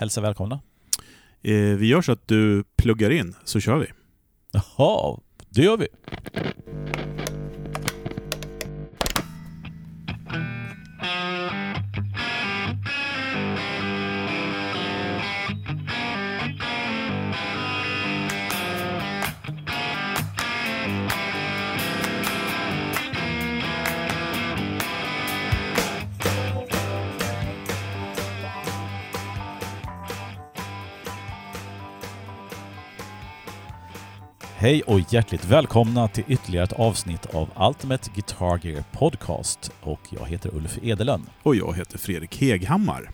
hälsa välkomna. Eh, vi gör så att du pluggar in, så kör vi. Jaha, det gör vi. Hej och hjärtligt välkomna till ytterligare ett avsnitt av Ultimate Guitar Gear Podcast. Och jag heter Ulf Edelön. Och jag heter Fredrik Heghammar.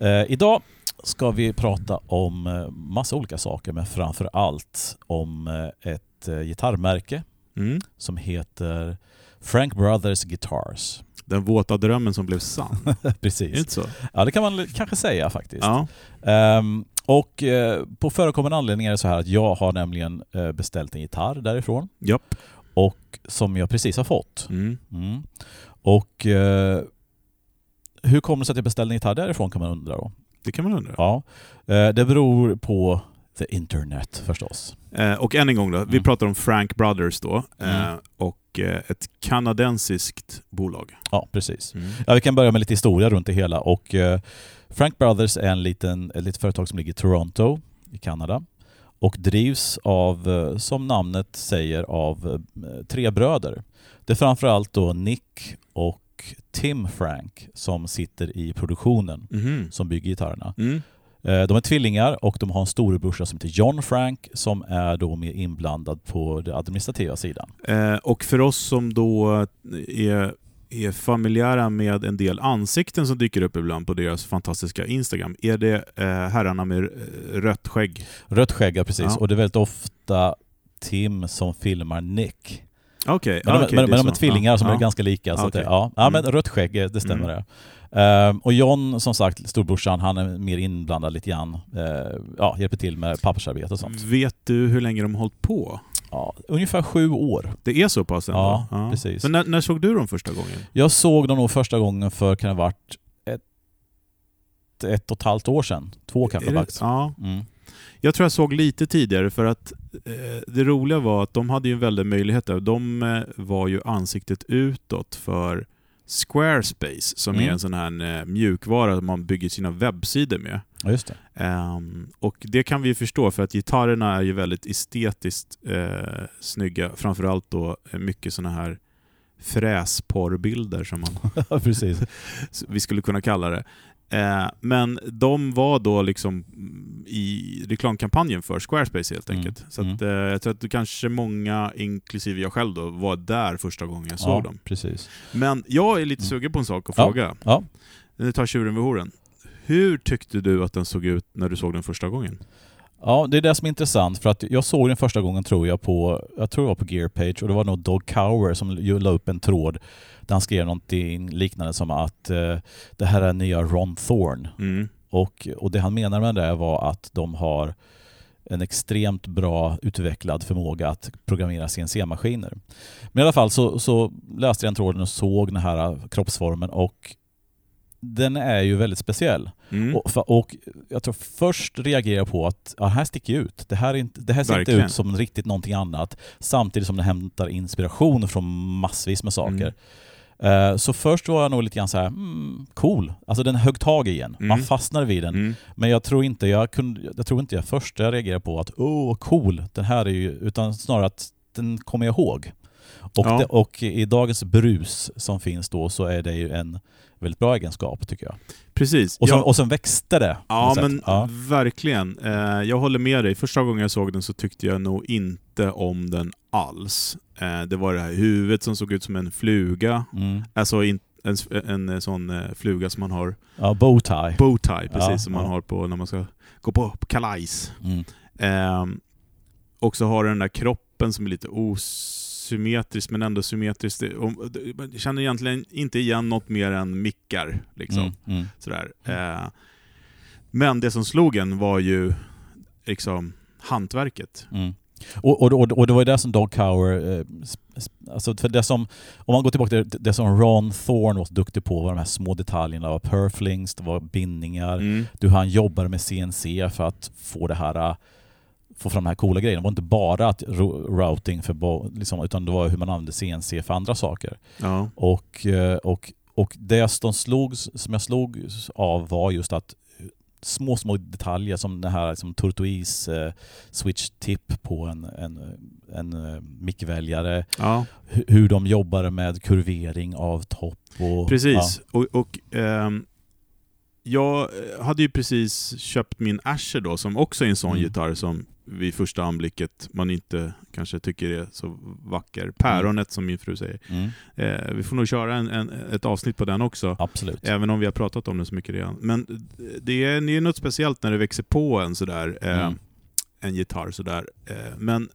Eh, idag ska vi prata om eh, massa olika saker, men framför allt om eh, ett eh, gitarrmärke Mm. som heter Frank Brothers Guitars. Den våta drömmen som blev sann. Precis. inte så? Ja, det kan man kanske säga faktiskt. Ja. Ehm, och eh, på förekommande anledning är det så här att jag har nämligen eh, beställt en gitarr därifrån Japp. och som jag precis har fått. Mm. Mm. Och eh, hur kommer det sig att jag beställde en gitarr därifrån kan man undra då. Det kan man undra. Ja, eh, det beror på the internet förstås. Eh, och än en gång då, vi Mm. pratar om Frank Brothers då. Eh, Mm. och ett kanadensiskt bolag. Ja, precis. Mm. Ja, vi kan börja med lite historia runt det hela. Och, Frank Brothers är en liten, ett litet företag som ligger i Toronto i Kanada och drivs av, eh, som namnet säger, av eh, tre bröder. Det är framförallt då Nick och Tim Frank som sitter i produktionen Mhm. som bygger gitarrerna. Mm. Eh, De är tvillingar och de har en storebrorsa som heter John Frank som är då mer inblandad på den administrativa sidan. Eh, och för oss som då är, är familjära med en del ansikten som dyker upp ibland på deras fantastiska Instagram, är det eh, herrarna med eh, rött skägg? Rött skägg, ja, precis. Ja. Och det är väldigt ofta Tim som filmar Nick. Okej, Men, de, okej, men, det men de är tvillingar Ja, som ja. är ganska lika. Så att det, ja. ja, men Mm. rött skägg, eh, det stämmer Mm. Ehm, och John, som sagt, storbrorsan, han är mer inblandad lite grann. Eh, ja, hjälper till med pappersarbete och sånt. Vet du hur länge de har hållit på? Ja, ungefär sju år. Det är så pass ändå? Ja, precis. Men när, när såg du dem första gången? Jag såg dem nog första gången för, kan det ha varit, ett, ett och ett halvt år sedan. Två kanske faktiskt. Ja. Mm. Jag tror jag såg lite tidigare för att eh, det roliga var att de hade ju en väldig möjlighet där. De eh, var ju ansiktet utåt för Squarespace som Mm. är en sån här eh, mjukvara man bygger sina webbsidor med. Just det. Ehm, och det kan vi förstå för att gitarrerna är ju väldigt estetiskt eh, snygga. Framförallt då eh, mycket såna här fräsporrbilder som man precis. vi skulle kunna kalla det. Eh, men de var då liksom mm, i reklamkampanjen för Squarespace helt Mm, enkelt. Så mm. att, eh, jag tror att kanske många, inklusive jag själv då, var där första gången jag såg ja, dem. precis. Men jag är lite Mm. sugen på en sak att Ja. fråga. Ja. Nu tar tjuren vid hornen. Hur tyckte du att den såg ut när du såg den första gången? Ja, det är det som är intressant för att jag såg den första gången tror jag på, jag tror det var på Gearpage och det var nog Dog Cower som la upp en tråd där han skrev någonting liknande som att eh, det här är nya Ron Thorne. Mm. Och, och det han menar med det var att de har en extremt bra utvecklad förmåga att programmera CNC-maskiner. Men i alla fall så, så läste jag den tråden och såg den här kroppsformen och den är ju väldigt speciell. Mm. Och, för- och jag tror först reagerar jag på att ja, här sticker ut. Det här, är inte, det här ser Verkligen. inte ut som riktigt någonting annat. Samtidigt som den hämtar inspiration från massvis med saker. Eh, Så först var jag nog lite grann så här, mm, cool. Alltså den högg tag i en. Man Mm. fastnade vid den. Mm. Men jag tror inte jag kunde, jag tror inte jag först jag reagerade på att åh cool, den här är ju, utan snarare att den kommer jag ihåg. Och, Ja. det, och i dagens brus som finns då så är det ju en väldigt bra egenskap tycker jag. Precis. Och, sen, Ja. och sen växte det. Ja, men ja. verkligen. Eh, jag håller med dig. Första gången jag såg den så tyckte jag nog inte om den alls. Eh, det var det här huvudet som såg ut som en fluga. Mm. Alltså in, en, en, en sån eh, fluga som man har, ja, bowtie. bowtie, precis Ja, som man har på när man ska gå på, på kalajs. Mm. Eh, och så har den där kroppen som är lite osymmetrisk men ändå symmetrisk. Det- och- Jag känner egentligen inte igen något mer än mickar. Liksom. Mm. Mm. Sådär. Eh, men det som slog en var ju liksom hantverket. Mm. Och, och, och, och det var ju det som Dog Cower... Eh, alltså för det som, om man går tillbaka till det, det som Ron Thorne var så duktig på var de här små detaljerna. Det var perflings, det var bindningar. Mm. Du, han jobbade med CNC för att få det här eh, få fram de här coola grejerna. Det var inte bara att ro- routing för liksom, utan det var hur man använde CNC för andra saker. Ja. Och, eh, och, och det de slog, som jag slog av var just att små, små detaljer som den här liksom, turtoise eh, switch tip på en, en, en eh, mickväljare. ja, Hu- Hur de jobbade med kurvering av topp. Och, precis. Och, och ehm, jag hade ju precis köpt min Asher då, som också är en sån Mm. gitarr som vid första anblicket man inte kanske tycker är så vacker. Päronet som min fru säger. Mm, Eh, vi får nog köra en, en, ett avsnitt på den också. absolut. Även om vi har pratat om den så mycket redan. Men det är, det är något speciellt när det växer på en sådär, eh, Mm. en gitarr sådär. Eh, men,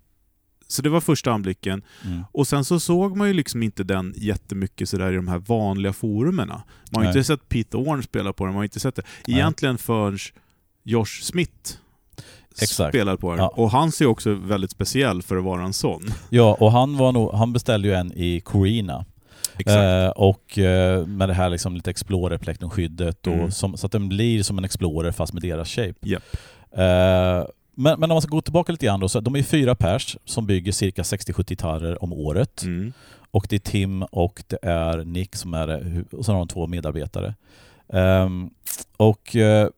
så det var första anblicken. Mm. Och sen så såg man ju liksom inte den jättemycket sådär i de här vanliga forumerna. Man har ju Nej. inte sett Pete Orn spela på den, man har inte sett det. Nej. Egentligen förrän Josh Smith Exakt. spelade på den. Ja. Och han ser också väldigt speciell för att vara en sån. Ja, och han, var nog, han beställde ju en i Corina. Eh, och eh, med det här liksom lite explorer plektrumskyddet och Mm. som, så att den blir som en explorer fast med deras shape. Japp. Eh, men, men om man ska gå tillbaka lite grann då, så de är fyra pers som bygger cirka 60-70 gitarrer om året. Mm. Och det är Tim och det är Nick som är och sen har de två medarbetare. Ehm, och, eh,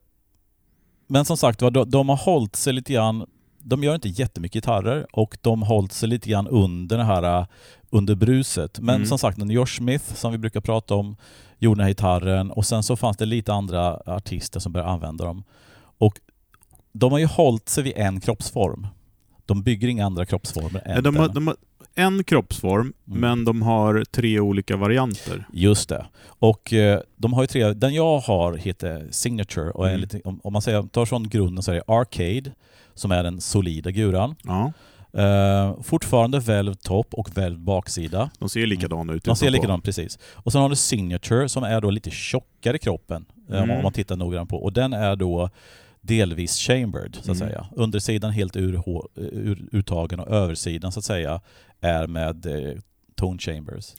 men som sagt de, de har hållit sig lite grann, de gör inte jättemycket gitarrer och de har hållit sig lite grann under det här eh, under bruset. Men Mm. som sagt, när Josh Smith, som vi brukar prata om, gjorde den här gitarren och sen så fanns det lite andra artister som började använda dem. Och de har ju hållit sig vid en kroppsform. De bygger inga andra kroppsformer än De har, den. de har en kroppsform, Mm. men de har tre olika varianter. Just det. Och eh, de har ju tre, den jag har heter Signature och är Mm. lite, om, man säger, tar från grunden så är det Arcade som är den solida guran. Ja, Eh, fortfarande välvd topp och välvd baksida. de ser likadana ut. De ser utanpå. likadant precis. Och sen har du Signature som är då lite tjockare i kroppen eh, om- Mm. om man tittar noggrant på. Och den är då delvis chambered så att Mm. säga. Undersidan helt ur, hå- ur, uttagen och översidan så att säga är med eh, tone chambers.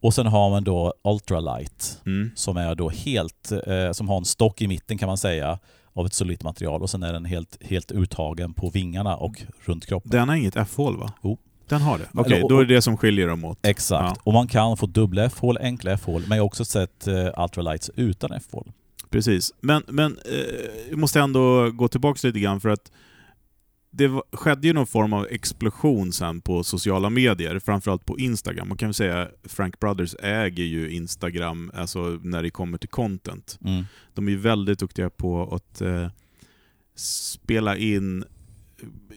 Och sen har man då ultralight Mm. som är då helt, eh, som har en stock i mitten kan man säga av ett solitt material och sen är den helt, helt uttagen på vingarna och runt kroppen. Den har inget F-hål va? Jo. Den har det? Okej, och- då är det det som skiljer dem åt. Exakt. Ja. Och man kan få dubbla F-hål, enkla F-hål, men jag har också sett eh, ultralights utan F-hål. Precis. Men, men eh, jag måste ändå gå tillbaka lite grann för att det var, skedde ju någon form av explosion sen på sociala medier, framförallt på Instagram. Man kan väl säga Frank Brothers äger ju Instagram, alltså när det kommer till content. Mm. De är ju väldigt duktiga på att eh, spela in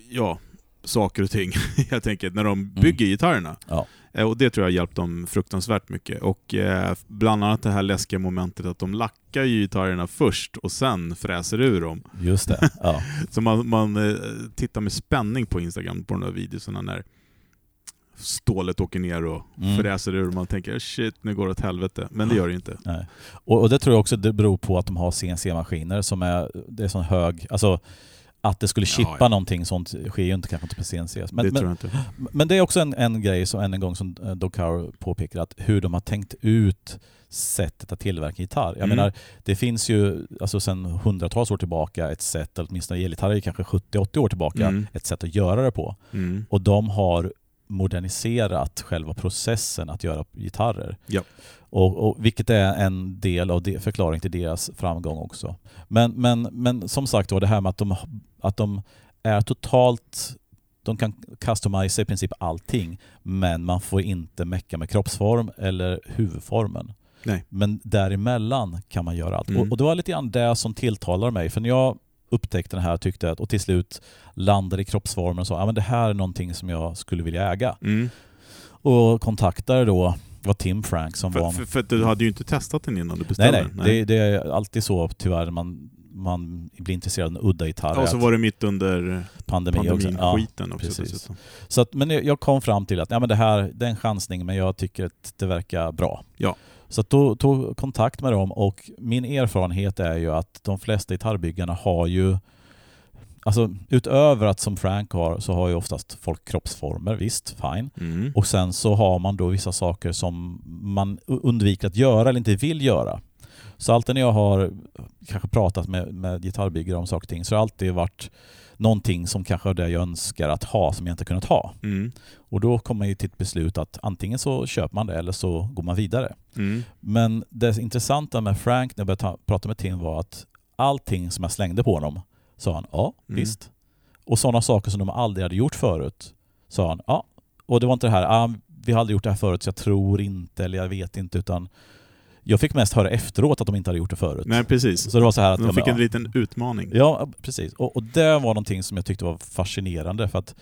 ja, saker och ting, helt enkelt, när de bygger gitarrerna. Ja. Eh, Och det tror jag hjälpt dem fruktansvärt mycket. Och eh, bland annat det här läskiga momentet att de lackar ju gitarrerna först och sen fräser ur dem. Just det. Ja. Så man, man eh, tittar med spänning på Instagram på de där videorna när stålet åker ner och Mm. fräser ur och man tänker shit, nu går det åt helvete. Men det gör det inte. Nej. Och, och det tror jag också det beror på att de har CNC-maskiner som är, det är sån hög, alltså att det skulle Ja, chippa ja. någonting sånt sker ju inte kanske inte på CNC. Men, det men, men det är också en, en grej som än en gång som eh, Doug Cower påpekar att hur de har tänkt ut sättet att tillverka gitarr. Jag Mm. menar, det finns ju alltså sedan hundratals år tillbaka ett sätt, eller åtminstone elgitarrer kanske 70-80 år tillbaka, Mm. ett sätt att göra det på. Mm. Och de har moderniserat själva processen att göra gitarrer. Ja. Och, och, vilket är en del av det, förklaring till deras framgång också. Men, men, men som sagt var, det här med att de, att de är totalt de kan customisa i princip allting, men man får inte mecka med kroppsform eller huvudformen. Nej. Men däremellan kan man göra allt. Mm. Och, och det var lite grann det som tilltalar mig. För när jag upptäckte den här tyckte jag att, och till slut landade i kroppsformen och sa att det här är någonting som jag skulle vilja äga. Mm. Och kontaktade då var Tim Frank som För, var... för, för du hade ju inte testat den innan du nej, beställde nej. den. Det, det är alltid så tyvärr man, man blir intresserad av udda gitarrer. Och så var det mitt under pandemi också. Ja, också precis. dessutom. så att, men jag kom fram till att ja, men det här det är en chansning men jag tycker att det verkar bra. Ja. Så då tog kontakt med dem och min erfarenhet är ju att de flesta gitarrbyggarna har ju alltså utöver att som Frank har så har ju oftast folk kroppsformer, visst, fine. Mm. Och sen så har man då vissa saker som man undviker att göra eller inte vill göra. Så alltid när jag har kanske pratat med, med gitarrbyggare om saker och ting så har det alltid varit någonting som kanske är det jag önskar att ha som jag inte kunnat ha. Mm. Och då kommer man ju till ett beslut att antingen så köper man det eller så går man vidare. Mm. Men det intressanta med Frank när jag började ta, prata med Tim var att allting som jag slängde på honom sa han ja, Mm. visst. Och sådana saker som de aldrig hade gjort förut sa han ja. Och det var inte det här, ah, vi har aldrig gjort det här förut så jag tror inte eller jag vet inte utan jag fick mest höra efteråt att de inte hade gjort det förut. Nej, precis. Så det var så här att De ja, fick men, en liten utmaning. Ja, precis. Och, och det var någonting som jag tyckte var fascinerande för att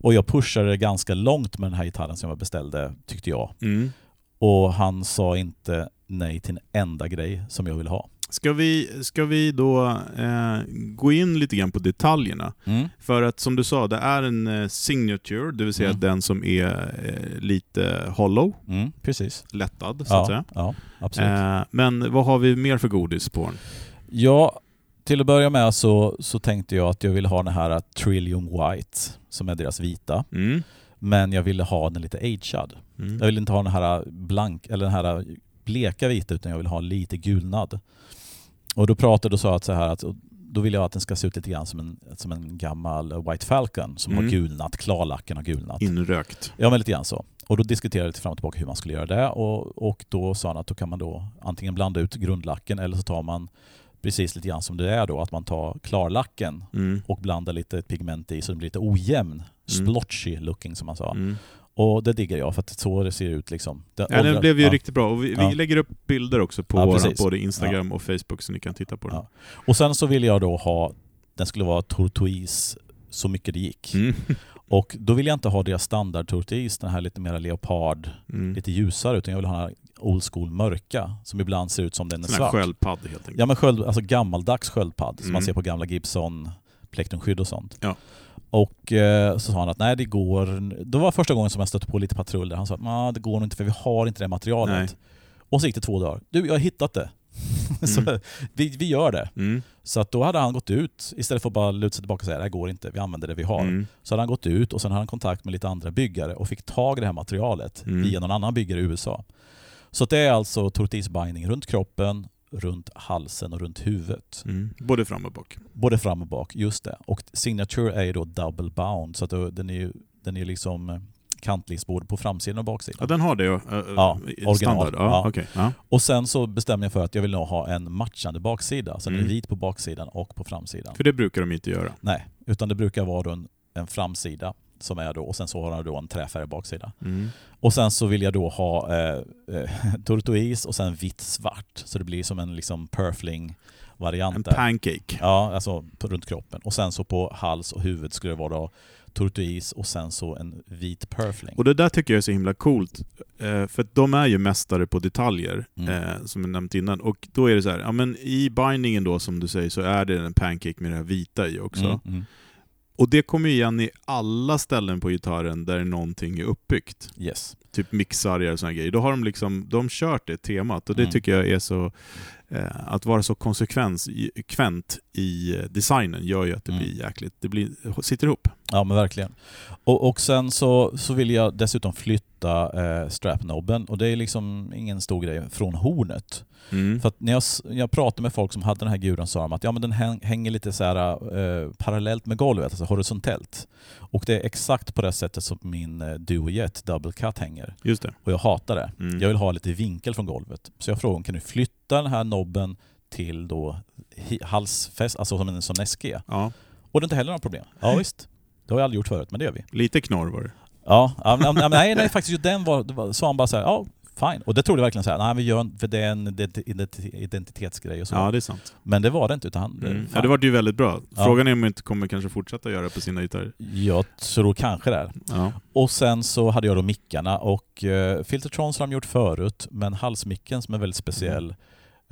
och jag pushade ganska långt med den här gitarren som jag beställde, tyckte jag. Mm. Och han sa inte nej till en enda grej som jag ville ha. Ska, vi, ska vi då eh, gå in lite grann på detaljerna? För att som du sa, det är en eh, signature, det vill säga Mm. den som är eh, lite hollow, Mm, precis. lättad så att Ja, säga. ja, absolut. Eh, men vad har vi mer för godis på den? Ja, till att börja med så, så tänkte jag att jag ville ha den här Trillium White, som är deras vita. Mm. Men jag ville ha den lite agead. Mm. Jag vill inte ha den här blank, eller den här bleka vita, utan jag vill ha lite gulnad. Och då pratade och sa att så här att då vill jag att den ska se ut lite grann som en, som en gammal White Falcon som Mm. har gulnat, klarlacken har gulnat. Inrökt. Ja, men lite grann så. Och då diskuterade vi lite fram och tillbaka hur man skulle göra det och, och då sa han att då kan man då antingen blanda ut grundlacken eller så tar man precis lite grann som det är då, att man tar klarlacken Mm. och blandar lite pigment i så den blir lite ojämn, splotchy looking som man sa. Mm. Och det diggar jag för att så det ser ut liksom. Det Ja, den blev ju ja. riktigt bra. Och vi, Ja. vi lägger upp bilder också på Ja, våra, precis. både Instagram och Facebook så ni kan titta på den. Och sen så ville jag då ha, den skulle vara turquoise så mycket det gick. Mm. Och då vill jag inte ha deras standard turquoise, den här lite mer leopard, Mm. lite ljusare, utan jag vill ha den här old school mörka som ibland ser ut som den är Sån svart. sköldpadd helt enkelt. Ja men sköld, alltså gammaldags sköldpadd som Mm. man ser på gamla Gibson plektrumskydd och sånt. Ja. Och eh, så sa han att nej det går, det var första gången som jag stötte på lite patrull där han sa att nah, det går nog inte för vi har inte det materialet. Nej. Och så gick det två dagar. Du, jag har hittat det. så Mm. vi, vi gör det. Mm. Så att då hade han gått ut, istället för att bara luta sig tillbaka och säga det här går inte, vi använder det vi har. Mm. Så hade han gått ut och sen hade han kontakt med lite andra byggare och fick tag i det här materialet Mm. via någon annan byggare i USA. Så det är alltså tortoise binding runt kroppen, runt halsen och runt huvudet. Mm. Både fram och bak. Både fram och bak, just det. Och signature är ju då double bound, så att den är ju den är liksom eh, kantlist både på framsidan och baksidan. Ja, den har det ja. Ja, i original. Standard. Ja, Ja. okej. Ja. Och sen så bestämde jag för att jag vill nog ha en matchande baksida. Så den är Mm. vit på baksidan och på framsidan. För det brukar de inte göra. Nej, utan det brukar vara en, en framsida som är då, och sen så har den då en träfärgad baksida. Mm. Och sen så vill jag då ha eh, eh, turquoise och sen vitt svart. Så det blir som en liksom purfling-variant En där. pancake. Ja, alltså runt kroppen. Och sen så på hals och huvud skulle det vara då turquoise och sen så en vit purfling. Och det där tycker jag är så himla coolt. Eh, för de är ju mästare på detaljer, Mm. eh, som jag nämnt innan. Och då är det så här, ja men i bindingen då som du säger så är det en pancake med det här vita i också. Mm, mm. Och det kommer igen i alla ställen på gitarren där någonting är uppbyggt. Yes. Typ mixargar och såna grejer. Då har de liksom, de kört det temat och det Mm. tycker jag är så... Eh, att vara så konsekvent i eh, designen gör ju att det Mm. blir jäkligt... Det blir, sitter ihop. Ja men verkligen. Och, och sen så, så vill jag dessutom flytta eh, strapnobben och det är liksom ingen stor grej från hornet. Mm. För att när jag, jag pratade med folk som hade den här guren sa de att ja, men den häng, hänger lite så här, eh, parallellt med golvet, alltså horisontellt. Och det är exakt på det sättet som min eh, Duojet Double Cut hänger. Just det. Och jag hatar det. Mm. Jag vill ha lite vinkel från golvet. Så jag frågade kan du flytta den här nobben till då halsfäst, alltså som en sån SG. Ja, Och det är inte heller några problem. Ja visst. Det har jag aldrig gjort förut, men det gör vi. lite knorr var det. Ja, nej, nej faktiskt just den var, sa han bara så här, ja fine. Och det trodde jag verkligen så här, nej vi gör en- för det är en identi- identi- identitetsgrej och så. Ja, det är sant. Men det var det inte, utan han... Mm. Ja, det var ju väldigt bra. Frågan är om man inte kommer kanske fortsätta göra på sina gitarrer. Jag tror kanske det. Ja. Och sen så hade jag då mickarna och uh, Filtertrons har de gjort förut, men halsmicken som är väldigt speciell eh,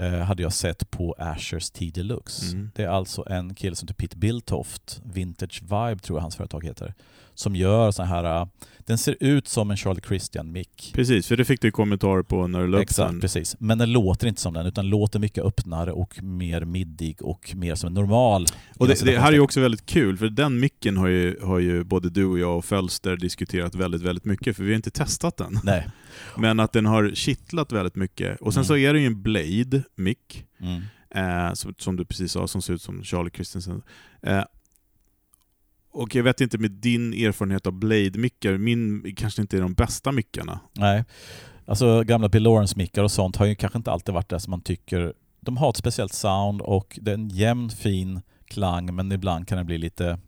hade jag sett på Ashers T Deluxe. Mm. Det är alltså en kille som heter Pete Biltoft, Vintage Vibe tror jag hans företag heter, som gör så här, eh, den ser ut som en Charlie Christian-mick. Precis, för det fick du kommentarer på när du la Exakt, den. precis. Men den låter inte som den, utan låter mycket öppnare och mer middig och mer som en normal. Och det, det här är ju också väldigt kul, för den micken har ju, har ju både du och jag och Fölster diskuterat väldigt, väldigt mycket, för vi har inte testat den. Nej. Men att den har kittlat väldigt mycket. Och sen Mm. så är det ju en Blade-mick, Mm. eh, som, som du precis sa, som ser ut som Charlie Christensen. Eh, och jag vet inte med din erfarenhet av Blade-mickar, min kanske inte är de bästa mickarna. Nej. Alltså gamla Bill Lawrence-mickar och sånt har ju kanske inte alltid varit det som man tycker. De har ett speciellt sound och det är en jämn fin klang men ibland kan det bli lite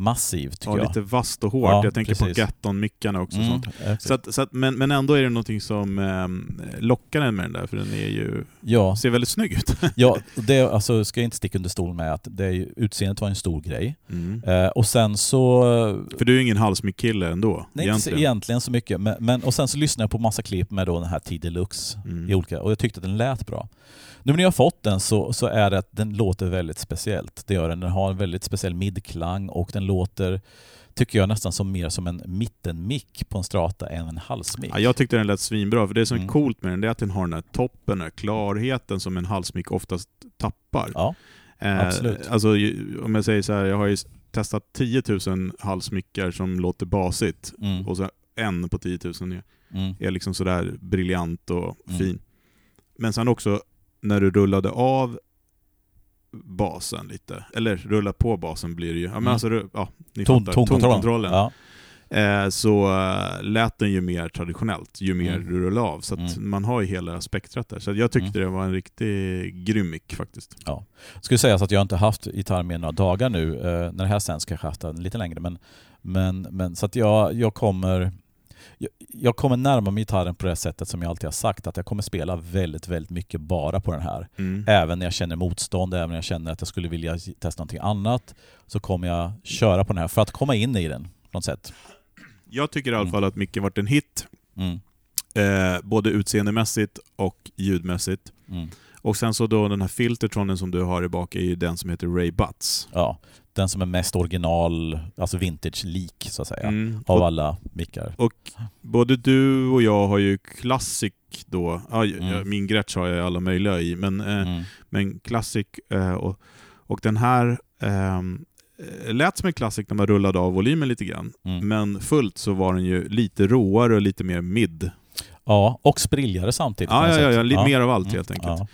massiv tycker Ja, jag. lite vasst och hårt. Ja, jag tänker precis. på Gatton-mickarna också. Mm, sånt. Så att, så att, men, men ändå är det någonting som eh, lockar en med den där, för den är ju, ja, ser väldigt snygg ut. ja, det alltså, ska jag inte sticka under stol med att det är utseendet var en stor grej. Mm. Eh, och sen så... För du är ju ingen halsmickkille ändå, Nej, inte så- egentligen. egentligen så mycket. Men, men, och sen så lyssnade jag på massa klipp med då den här T Deluxe Mm. i olika, och jag tyckte att den lät bra. Nu när jag har fått den så, så är det att den låter väldigt speciellt. Det gör den. Den har en väldigt speciell midklang och den låter, tycker jag, nästan som mer som en mittenmick på en strata än en halsmick. Ja, jag tyckte den lät svinbra, för det som är Mm. coolt med den är att den har den här toppen, den här klarheten som en halsmick oftast tappar. Ja, Eh, absolut. Alltså, om jag säger så här, jag har ju testat 10 000 halsmickar som låter basigt, mm, och så en på 10 000 är, mm, är liksom sådär briljant och Mm. fin. Men sen också, när du rullade av basen lite, eller rulla på basen blir det ju, ja, men Mm. alltså, ja, ni Ton, fattar, tonkontrollen. tonkontrollen. Ja, Eh, så eh, lät den ju mer traditionellt, ju mer Mm. du rullade av. Så Mm. man har ju hela spektrat där. Så jag tyckte det var en riktig grym mick faktiskt. Skulle sägas att jag inte haft gitarr med några dagar nu. Eh, när det här sänds kanske jag haft den lite längre. Men, men, men, så att jag, jag kommer jag, jag kommer närma mig gitarren på det sättet som jag alltid har sagt. Att jag kommer spela väldigt, väldigt mycket bara på den här. Mm. Även när jag känner motstånd, även när jag känner att jag skulle vilja testa någonting annat. Så kommer jag köra på den här för att komma in i den på något sätt. Jag tycker i alla Mm. fall att micken varit en hit, Mm, eh, både utseendemässigt och ljudmässigt. mm. Och sen så då den här filtertronen som du har i bak är ju den som heter Ray Butts. Ja, den som är mest original, alltså vintage-lik så att säga. Mm. Av Och, alla mickar. och både du och jag har ju Classic då, ja, Mm. min Gretsch har jag alla möjliga i, men eh, Mm. Men Classic, eh, och, och den här ehm, eh, lät som en Classic när man rullade av volymen lite grann. Mm. Men fullt så var den ju lite råare och lite mer mid. Ja, och sprilligare samtidigt. på Ja, ja, ja, sätt. ja, lite mer av allt Mm, helt enkelt. Ja.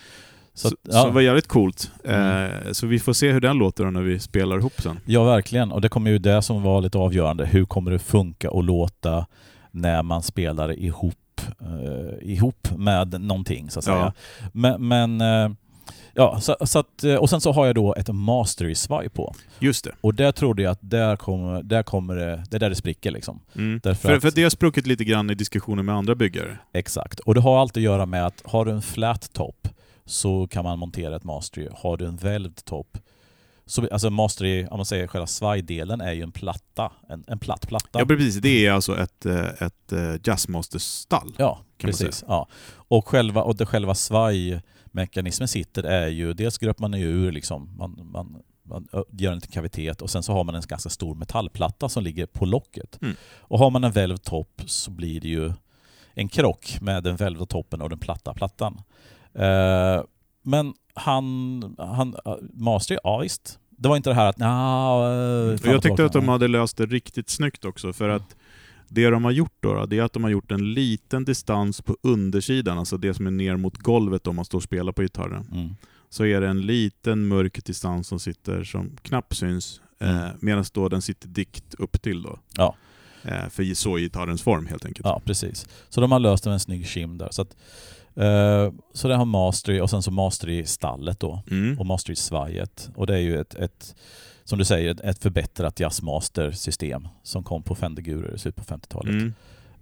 Så, Så, så, ja. det var jävligt coolt. Mm. Eh, så vi får se hur den låter då när vi spelar ihop sen. ja, verkligen. Och det kommer ju det som var lite avgörande. Hur kommer det funka och låta när man spelar ihop, eh, ihop med någonting, så att säga. Ja. Men, men eh, ja, så, så att, eh, och sen så har jag då ett mastery-svaj på. Just det. Och där trodde jag att där kommer, där kommer det, det är där det spricker liksom. Mm. Därför För, att- för det har spruckit lite grann i diskussioner med andra byggare. Exakt. Och det har alltid att göra med att har du en flat top så kan man montera ett mastery. Har du en välvd top så, alltså mastery, om man säger själva svajdelen är ju en platta, en, en platt platta. Ja, precis. Det är alltså ett, eh, ett eh, Jazzmaster-stall. Ja, precis. Ja. Och själva, och det själva svajmekanismen sitter är ju, dels gröper man ur liksom, man, man, man gör en liten kavitet och sen så har man en ganska stor metallplatta som ligger på locket. Mm. Och har man en välvd topp så blir det ju en krock med den välvda toppen och den platta plattan. Eh, men han, han Mastery, ja visst. Det var inte det här att nja, eh, jag tyckte att de hade löst det riktigt snyggt också, för att det de har gjort då, det är att de har gjort en liten distans på undersidan, alltså det som är ner mot golvet om man står och spelar på gitarren. Mm. Så är det en liten mörk distans som sitter som knappt syns, eh, Mm. medan då den sitter dikt upp till då. Ja. Eh, för så är gitarrens form helt enkelt. Ja, precis. Så de har löst det med en snygg kim där. Så, att, eh, så det har Mastery och sen så Mastery-stallet då. Mm. Och Mastery-svajet. Och det är ju ett, ett, som du säger, ett- ett förbättrat Jazzmaster-system som kom på Fender Guru i slutet på 50-talet. Mm.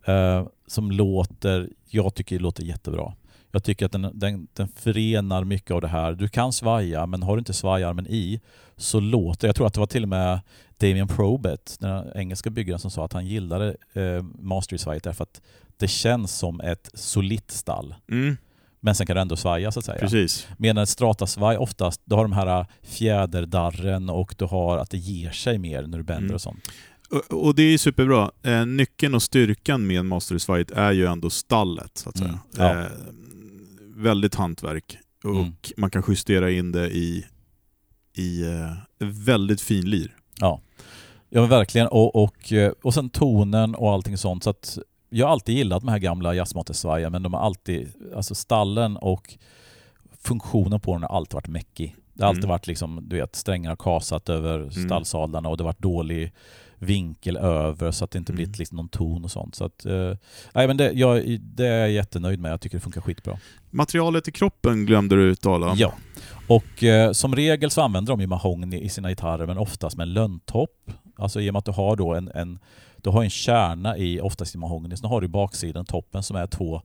Eh, som låter, jag tycker det låter jättebra. Jag tycker att den, den, den förenar mycket av det här. Du kan svaja, men har du inte svajarmen i så låter Jag tror att det var till och med Damien Probet, den engelska byggaren, som sa att han gillade eh, Mastery-svajet därför att det känns som ett solitt stall. Mm. Men sen kan du ändå svaja så att säga. Precis. Medan ett stratasvaj oftast, du har de här fjäderdarren och du har att det ger sig mer när du bänder Mm. och sånt. Och, det är superbra. Eh, nyckeln och styrkan med Mastery är ju ändå stallet, så att säga. Mm, ja. Eh, väldigt hantverk. Och Mm. man kan justera in det i, i eh, väldigt fin lir. Ja, men verkligen. Och, och, eh, och sen tonen och allting sånt. Så att jag har alltid gillat de här gamla jazzmatesvajen men de har alltid, alltså stallen och funktionen på den har alltid varit mäckig. Det har alltid Mm. varit liksom, du vet, strängar har kasat över stallsadlarna och det har varit dålig vinkel över så att det inte Mm. blivit liksom någon ton och sånt. Så att, eh, nej, men det, jag, det är jag jättenöjd med. Jag tycker det funkar skitbra. Materialet i kroppen glömde du tala om. Ja. Och eh, som regel så använder de ju mahogny i sina gitarrer men oftast med en lönntopp. Alltså i och med att du har då en, en, du har en kärna i, oftast i mahogny, sen har du baksidan, toppen som är två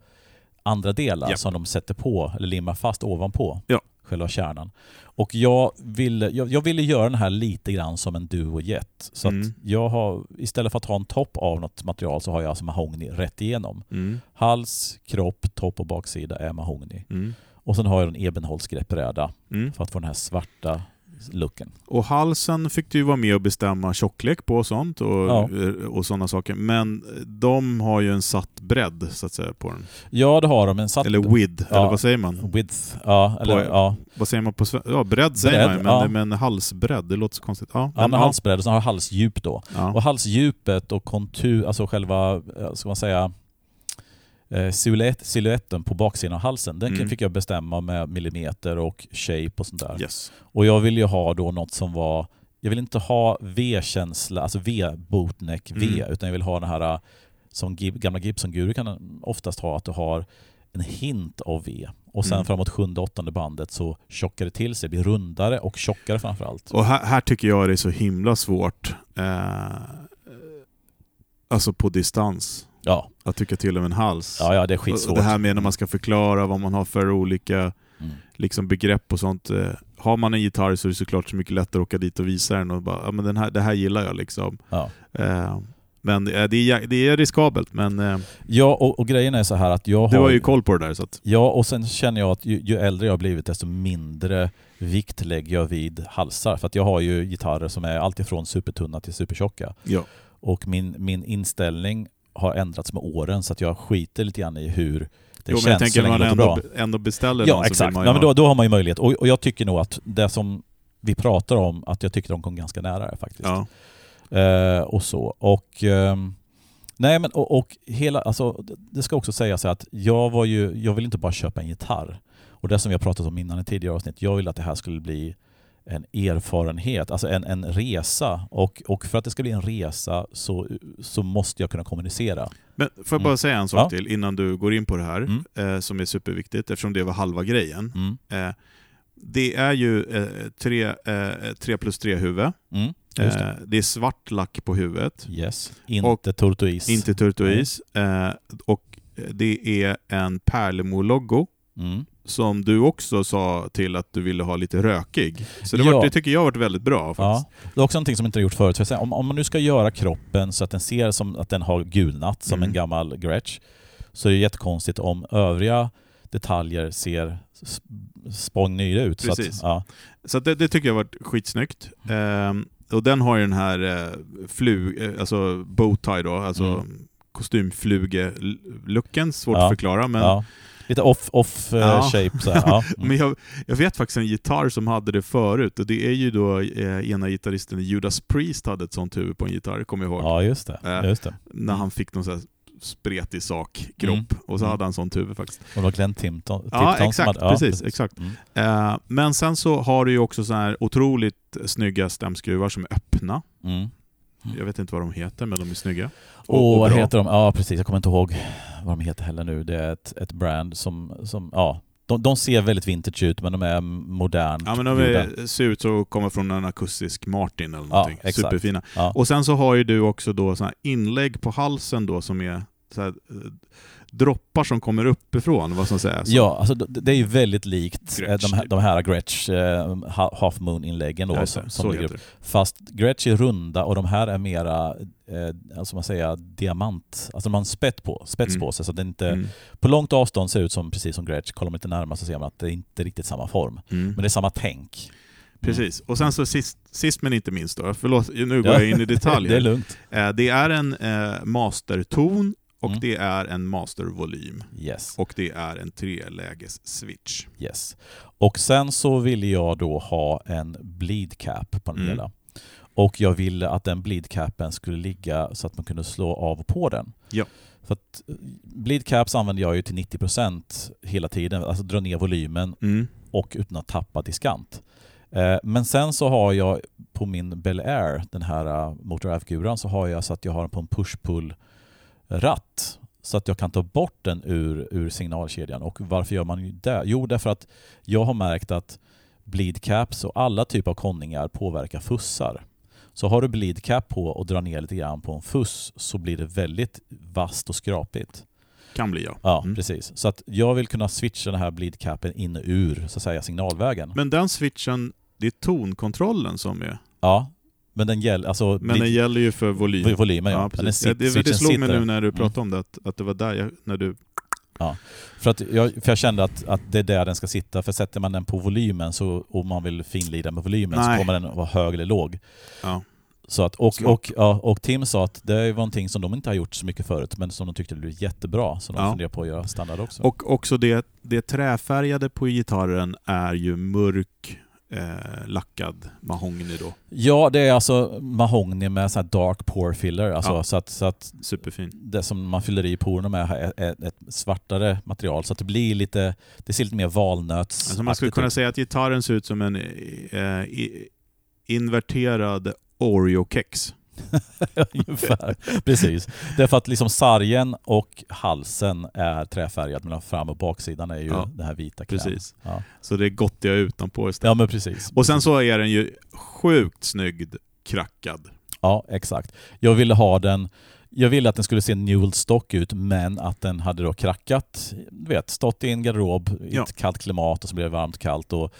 andra delar Ja. som de sätter på eller limmar fast ovanpå Ja. själva kärnan. Och jag ville, jag, jag ville göra den här lite grann som en Duo Jet. Så Mm. att jag har, istället för att ha en topp av något material så har jag alltså mahogny rätt igenom. Mm. Hals, kropp, topp och baksida är mahogny. Mm. Och sen har jag en ebenholtsgreppbräda Mm. för att få den här svarta looken. Och halsen fick du vara med och bestämma tjocklek på och sånt och, Ja. och sådana saker. Men de har ju en satt bredd så att säga på den. Ja, det har de. En satt... Eller width, Ja. eller vad säger man? Width. Ja, eller På- ja. Vad säger man på svenska? Ja, bredd säger Bredd, man ju, men, men halsbredd, det låter så konstigt. Ja, men ja. halsbredd och sen har halsdjup då. Och halsdjupet och kontur, alltså själva, eh, ska man säga, eh, silhuett, silhuetten på baksidan av halsen, den Mm. fick jag bestämma med millimeter och shape och sånt där. Yes. Och jag ville ju ha då något som var, jag vill inte ha V-känsla, alltså V-bootneck V, Mm. utan jag vill ha den här eh, som gamla Gibson-guru kan oftast ha, att du har en hint av V. Och sen Mm. framåt sjunde, åttonde bandet så tjockar det till sig, blir rundare och tjockare framförallt. Och här, här tycker jag det är så himla svårt, eh, alltså på distans, Ja, att tycka till om en hals. ja, ja det är skitsvårt. det här med när man ska förklara vad man har för olika Mm. liksom begrepp och sånt. Eh, har man en gitarr så är det såklart så mycket lättare att åka dit och visa den och bara, ja men den här, det här gillar jag liksom. Ja. Eh, men eh, det är, det är riskabelt, men eh, Ja, och, och grejen är så här att jag du har... har ju koll på det där. Så att, Ja, och sen känner jag att ju, ju äldre jag har blivit desto mindre vikt lägger jag vid halsar. För att jag har ju gitarrer som är alltifrån supertunna till supertjocka. ja. Och min, min inställning har ändrats med åren så att jag skiter lite grann i hur det Jo, men känns jag tänker så man ändå, bra. ändå beställer Ja, någon så exakt. man Ja, men då, då har man ju möjlighet. Och, och jag tycker nog att det som vi pratar om, att jag tycker de kom ganska nära faktiskt. ja. Eh, och så. Och, ehm, nej men, och, och hela, alltså, det ska också sägas att jag var ju, jag vill inte bara köpa en gitarr. Och det som vi har pratat om innan i tidigare avsnitt, jag vill att det här skulle bli en erfarenhet, alltså en, en resa. Och, och för att det ska bli en resa så, så måste jag kunna kommunicera. Men får jag bara Mm. säga en sak Ja. till innan du går in på det här, Mm. eh, som är superviktigt eftersom det var halva grejen. Mm. Eh, det är ju eh, tre, eh, tre plus tre huvud. Mm. Eh, det. det är svart lack på huvudet, Yes. Inte turtois. inte turtois. Eh, och det är en Pärlemo-logo Mm. Som du också sa till att du ville ha lite rökig. Så det, Ja. var, det tycker jag har varit väldigt bra Ja, faktiskt. det är också någonting som inte har gjort förut. För att säga, om, om man nu ska göra kroppen så att den ser som att den har gulnat som Mm. en gammal Gretsch så är det jättekonstigt om övriga detaljer ser sp- spångnyra ut. Så att, Precis. ja. Så det, det tycker jag har varit skitsnyggt. Eh, och den har ju den här eh, flug, eh, alltså bowtie då, alltså Mm. kostymfluge-looken, svårt Ja. att förklara. Men, ja. Lite off, off eh, Ja. shape. Så här. Ja. Mm. men jag, jag vet faktiskt en gitarr som hade det förut, och det är ju då eh, ena gitarristen Judas Priest hade ett sånt huvud på en gitarr, kommer jag ihåg. ja, just det. Eh, Just det. När han fick någon sån spretig sak, kropp, Mm. och så Mm. hade han sånt huvud faktiskt. Och det var Glenn Timpton, Tipton Ja, som exakt, hade... Ja, precis, exakt. Mm. Eh, men sen så har du ju också så här otroligt snygga stämskruvar som är öppna. Mm. Jag vet inte vad de heter, men de är snygga. Och vad bra. heter de? Ja, precis. Jag kommer inte ihåg vad de heter heller nu. Det är ett, ett brand som, som ja, de, de ser väldigt vintage ut men de är modernt Ja, men de är, ser ut att komma från en akustisk Martin eller Ja, någonting. exakt. Superfina. Ja. Och sen så har ju du också då såna inlägg på halsen då som är så här, eh, droppar som kommer uppifrån, vad som sägs. Ja, alltså det är ju väldigt likt eh, Gretsch, de här, typ. de här Gretsch ha- Half Moon-inläggen då. Ja, som, som. Fast Gretsch är runda och de här är mera eh, alltså man säger diamant, alltså en spett på, spets Mm. på sig så att det inte, Mm. på långt avstånd ser det ut som precis som Gretsch, kollar man lite närmare så ser man att det inte är riktigt samma form. Mm. Men det är samma tänk. Precis. Och sen så sist, sist men inte minst då, förlåt nu går Ja. jag in i detaljer. det är lugnt. Eh, det är en eh, masterton och Mm. det är en mastervolym. Yes. Och det är en treläges switch. Yes. Och sen så ville jag då ha en bleed cap på den Mm. hela. Och jag ville att den bleed capen skulle ligga så att man kunde slå av och på den. Ja. För att eh, bleed caps använder jag ju till 90% hela tiden, alltså dra ner volymen Mm. och utan att tappa diskant. Eh, Men sen så har jag på min Bel Air, den här uh, Motor F-guran, så har jag så att jag har den på en push-pull-ratt. Så att jag kan ta bort den ur, ur signalkedjan. Och varför gör man det? Jo, därför att jag har märkt att bleed caps och alla typer av konningar påverkar fussar. Så har du bleed cap på och drar ner lite grann på en fuss så blir det väldigt vasst och skrapigt. Kan bli ja. Ja, Mm. precis. Så att jag vill kunna switcha den här bleed capen in och ur så att säga signalvägen. Men den switchen, det är tonkontrollen som är... Ja, men den gäller... Alltså, Men den bleed- gäller ju för volym. volymen ja. Den sit- Ja, det, det slog mig sitter. nu när du Mm. pratade om det, att, att det var där jag, när du... För, att jag, för jag kände att, att det är där den ska sitta. För sätter man den på volymen så, och man vill finlida med volymen Nej. så kommer den vara hög eller låg. Ja. Så att, och, Smart. och, ja, och Tim sa att det är någonting som de inte har gjort så mycket förut men som de tyckte blev jättebra. Så de Ja. funderar på att göra standard också. Och också det, det träfärgade på gitarren är ju mörk eh, lackad mahogny då. Ja, det är alltså mahogny med här dark pore filler. Alltså, Ja. så, att, så att Superfin. det som man fyller i porerna med är, är ett svartare material. Så att det blir lite, det ser lite mer valnöts Alltså man skulle kunna säga att gitarren ser ut som en eh, inverterad Oreo-kex. Ungefär. Precis. Det är för att liksom sargen och halsen är träfärgad medan fram och baksidan är ju Ja, den här vita kräm. Precis. Ja. Så det är gottiga utanpå istället. ja, men precis. Och sen så är den ju sjukt snyggt krackad. Ja, exakt. Jag ville ha den jag ville att den skulle se Newell Stock ut, men att den hade då krackat. Du vet, stått i en garderob i Ja. ett kallt klimat och så blir det varmt kallt. Och,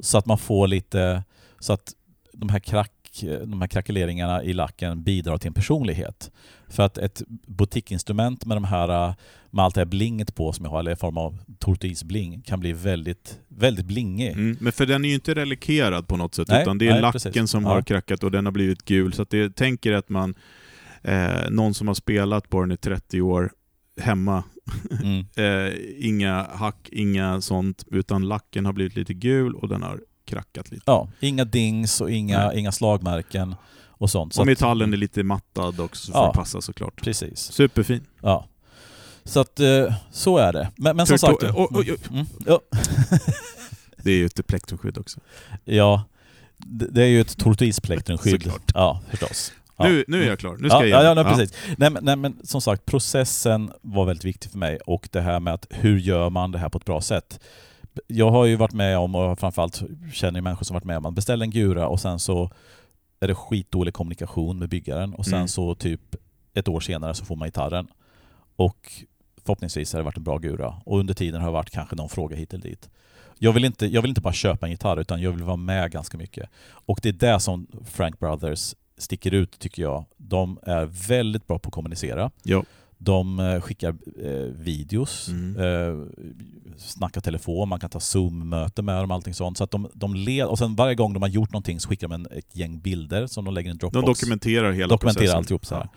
så att man får lite... Så att de här, krack, de här krackeleringarna i lacken bidrar till en personlighet. För att ett boutiqueinstrument med, de här, med allt det här blinget på som jag har, eller i form av tortoisbling, kan bli väldigt, väldigt blingig. Mm. Men för den är ju inte relikerad på något sätt, Nej, utan det är nej, lacken precis. som Ja. har krackat och den har blivit gul. Så att det tänker att man, eh, någon som har spelat på den i 30 år hemma, Mm. eh, inga hack, inga sånt, utan lacken har blivit lite gul och den har krackat lite. Ja, inga dings och inga, Nej. inga slagmärken och sånt. Så och att- metallen är lite mattad också för Ja. att passa såklart. Precis. Superfin. Ja. Så att eh, så är det. Men, men som sagt... to- oj, oj, oj. Mm, ja, Det är ju ett plektrumskydd också. ja, det är ju ett tortoisplektrumskydd. Ja, förstås. Ja. Nu, nu är jag klar. Nu ska ja, jag ja, igen. ja, nej, precis. Nej, men, nej, men som sagt, processen var väldigt viktig för mig och det här med att hur gör man det här på ett bra sätt? Jag har ju varit med om, och framförallt känner jag människor som varit med om, man beställer en gura och sen så är det skitdålig kommunikation med byggaren och sen Mm. så typ ett år senare så får man gitarren. Och förhoppningsvis har det varit en bra gura och under tiden har det varit kanske någon fråga hit eller dit. Jag vill, inte, jag vill inte bara köpa en gitarr utan jag vill vara med ganska mycket. Och det är det som Frank Brothers sticker ut tycker jag. De är väldigt bra på att kommunicera. Ja. De eh, skickar eh, videos, Mm. eh, snackar telefon, man kan ta Zoom-möte med dem och allting sånt. Så att de, de led, och sen varje gång de har gjort någonting så skickar de en, ett gäng bilder som de lägger i en De Dropbox. dokumenterar hela dokumenterar processen. alltihop så här.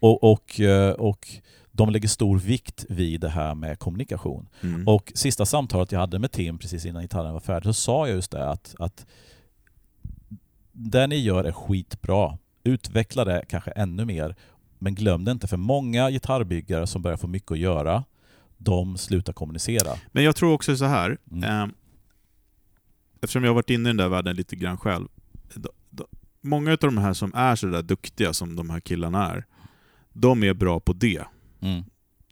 Och, och, eh, och de lägger stor vikt vid det här med kommunikation. Mm. Och sista samtalet jag hade med Tim precis innan gitarren var färdig så sa jag just det att, att det ni gör är skitbra. Utveckla det kanske ännu mer. Men glöm det inte, för många gitarrbyggare som börjar få mycket att göra, de slutar kommunicera. Men jag tror också så här. Mm. Eh, eftersom jag har varit inne i den där världen lite grann själv. Då, då, många av de här som är så där duktiga som de här killarna är, de är bra på det. Mm.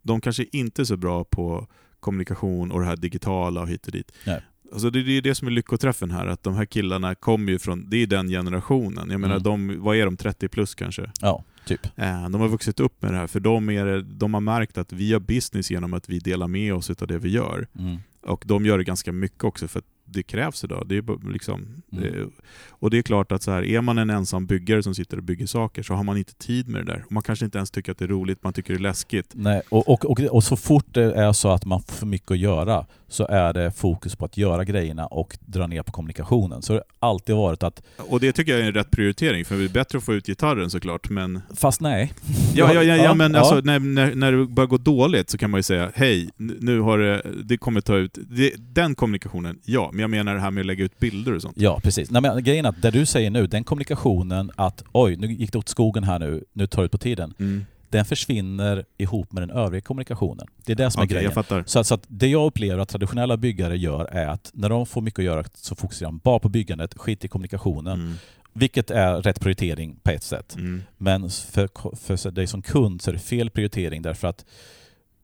De kanske inte är så bra på kommunikation och det här digitala och hit och dit. Nej. Alltså det, det är det som är lyckoträffen här, att de här killarna kommer ju från, det är den generationen. Jag menar, Mm. de, vad är de, 30 plus kanske? Ja, typ. Eh, De har vuxit upp med det här, för de, är, de har märkt att vi har business genom att vi delar med oss av det vi gör. Mm. Och de gör det ganska mycket också för att det krävs idag. Det är liksom, Mm. det, och det är klart att så här, är man en ensam byggare som sitter och bygger saker så har man inte tid med det där. Och man kanske inte ens tycker att det är roligt, man tycker det är läskigt. Nej, och, och, och, och så fort det är så att man får för mycket att göra så är det fokus på att göra grejerna och dra ner på kommunikationen. Så det har alltid varit att, Och det tycker jag är en rätt prioritering, för det är bättre att få ut gitarren såklart, men... fast nej. Ja, ja, ja, ja men ja. alltså när, när, när det börjar gå dåligt så kan man ju säga hej, nu har det, det kommer ta ut... Det, den kommunikationen, ja, men jag menar det här med att lägga ut bilder och sånt. Ja, precis. Nej, men grejen är att det du säger nu, den kommunikationen att oj, nu gick det åt skogen här nu, nu tar det ut på tiden. Mm. Den försvinner ihop med den övriga kommunikationen. Det är det som är Okej, grejen. Så, så det jag upplever att traditionella byggare gör är att när de får mycket att göra så fokuserar de bara på byggandet, skit i kommunikationen. Mm. Vilket är rätt prioritering på ett sätt. Mm. Men för, för dig som kund så är det fel prioritering därför att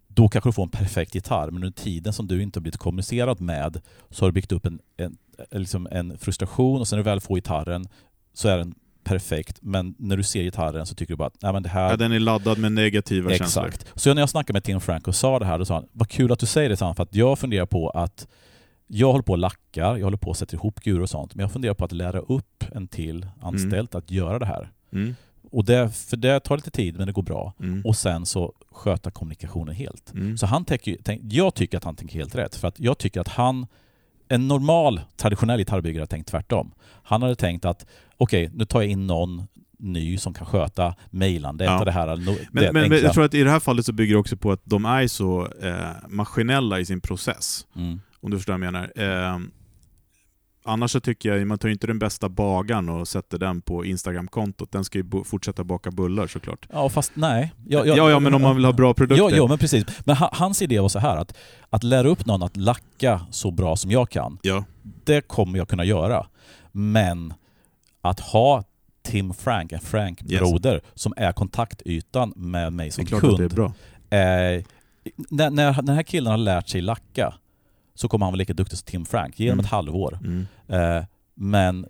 då kanske du får en perfekt gitarr, men under tiden som du inte har blivit kommunicerad med så har du byggt upp en, en, liksom en frustration och sen när du väl får gitarren så är den perfekt. Men när du ser gitarren så tycker du bara att Nej, men det här... Ja, den är laddad med negativa känslor. Exakt. Så när jag snackade med Tim Frank och sa det här, då sa han vad kul att du säger det, sa han, för att jag funderar på att jag håller på och lackar, jag håller på att sätta ihop guror och sånt, men jag funderar på att lära upp en till anställd att göra det här. Mm. Och det, för det tar lite tid, men det går bra. Mm. Och sen så sköta kommunikationen helt. Mm. Så han tänker, tänk, jag tycker att han tänker helt rätt, för att jag tycker att han, en normal traditionell gitarrbyggare har tänkt tvärtom. Han hade tänkt att okej, nu tar jag in någon ny som kan sköta mejlandet Ja. och det här. no- det Men, men, men enkla. jag tror att i det här fallet så bygger det också på att de är så eh, maskinella i sin process. Mm. Om du förstår vad jag menar. Eh, annars så tycker jag, man tar ju inte den bästa bagaren och sätter den på Instagram-kontot. Den ska ju fortsätta baka bullar såklart. Ja, fast nej. Ja, ja, men om man vill ha bra produkter. Ja, ja, men precis. Men ha- hans idé var så här att, att lära upp någon att lacka så bra som jag kan, Ja. det kommer jag kunna göra. Men att ha Tim Frank, en Frank-broder, som är kontaktytan med mig Det som är klart kund. att det är bra. Eh, när, när den här killen har lärt sig lacka så kommer han vara lika duktig som Tim Frank. Ge honom Mm. ett halvår. Mm. Eh, men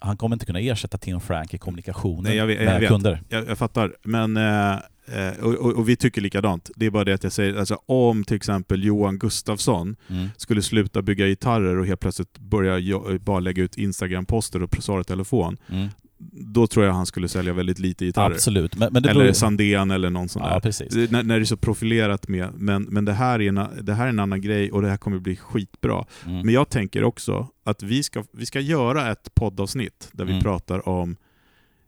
han kommer inte kunna ersätta Tim Frank i kommunikationen Nej, jag vet- jag med vet. kunder. Jag, jag fattar, men eh, eh, och, och, och vi tycker likadant. Det är bara det att jag säger, alltså, om till exempel Johan Gustafsson Mm. skulle sluta bygga gitarrer och helt plötsligt börja bara lägga ut Instagram-poster och svara telefon, Mm. Då tror jag han skulle sälja väldigt lite gitarrer. Absolut. Men, men det eller Sandén eller någon sån Ja, där. Det- När, när det är så profilerat med, men, men det, här är en, det här är en annan grej och det här kommer bli skitbra. Mm. Men jag tänker också att vi ska, vi ska göra ett poddavsnitt där vi Mm. pratar om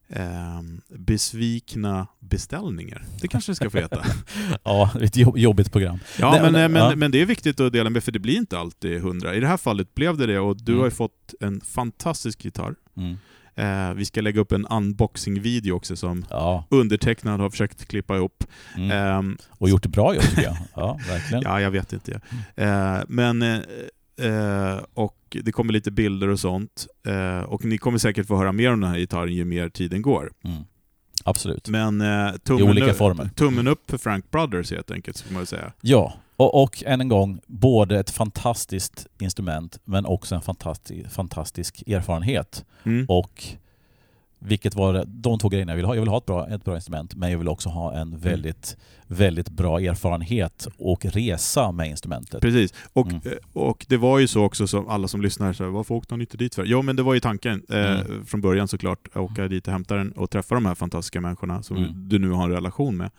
ehm, besvikna beställningar. Det kanske det ska få heta. Ja, ett jobb- jobbigt program. Ja, Nej, men, men- men, ja. men det är viktigt att dela med, för det blir inte alltid hundra. I det här fallet blev det det och du Mm. har ju fått en fantastisk gitarr. Mm. Eh, vi ska lägga upp en unboxing-video också som Ja, undertecknad har försökt klippa ihop. mm. Ehm, och gjort det bra jobb tycker jag. Ja, verkligen. Ja, jag vet inte. Eh, men, eh, eh, och det kommer lite bilder och sånt. Eh, och ni kommer säkert få höra mer om den här gitarren ju mer tiden går. Mm. Absolut. Men eh, I tummen, olika former. tummen upp för Frank Brothers helt enkelt, ska man säga. Ja, och, och än en gång, både ett fantastiskt instrument men också en fantastisk, fantastisk erfarenhet. Mm. Och vilket var de två grejerna jag vill ha. Jag vill ha ett bra, ett bra instrument men jag vill också ha Mm. en väldigt, väldigt bra erfarenhet och resa med instrumentet. Precis. Och, Mm. eh, och det var ju så också, som alla som lyssnar, så här, varför åkte han inte dit för? Jo, men det var ju tanken eh, Mm. från början såklart, att åka dit och hämta den och träffa de här fantastiska människorna som Mm. du nu har en relation med.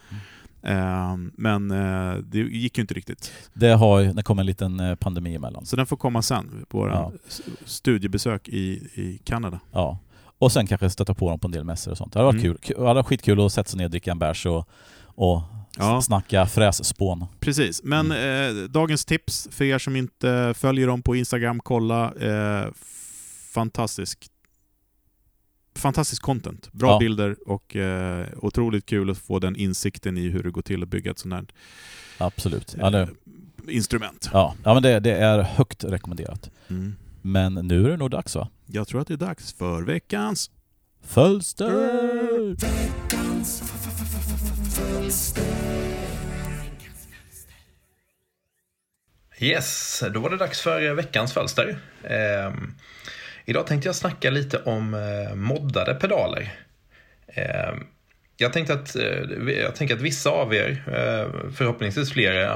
Eh, men eh, det gick ju inte riktigt. Det, har, det kom en liten eh, pandemi emellan. Så den får komma sen, på vår Ja. studiebesök i, i Kanada. Ja. Och sen kanske stöta på dem på en del mässor och sånt. Det hade varit Mm. kul. Det hade varit skitkul att sätta sig ner och dricka en bärs och, och Ja. snacka frässpån. Precis, men Mm. eh, dagens tips för er som inte följer dem på Instagram, kolla. Eh, fantastisk Fantastisk content, bra Ja. bilder och eh, otroligt kul att få den insikten i hur det går till att bygga ett sånt här Absolut. Eh, instrument. ja. ja men det, det är högt rekommenderat. Mm. Men nu är det nog dags va? Jag tror att det är dags för veckans... Fölster! Yes, då var det dags för veckans fölster. Ehm, idag tänkte jag snacka lite om eh, moddade pedaler. Eh, jag, tänkte att, eh, jag tänker att vissa av er, förhoppningsvis flera,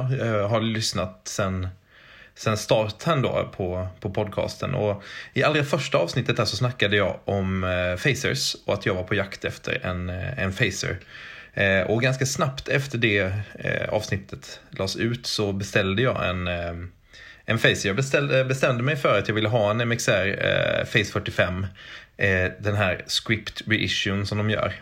har lyssnat sen, sen starten då på, på podcasten. Och I allra första avsnittet där så snackade jag om eh, Facers och att jag var på jakt efter en, en Facer. Eh, och ganska snabbt efter det eh, avsnittet lades ut så beställde jag en, eh, en Face. Jag beställde, eh, bestämde mig för att jag ville ha en MXR eh, Face 45. Eh, den här script reissuen som de gör.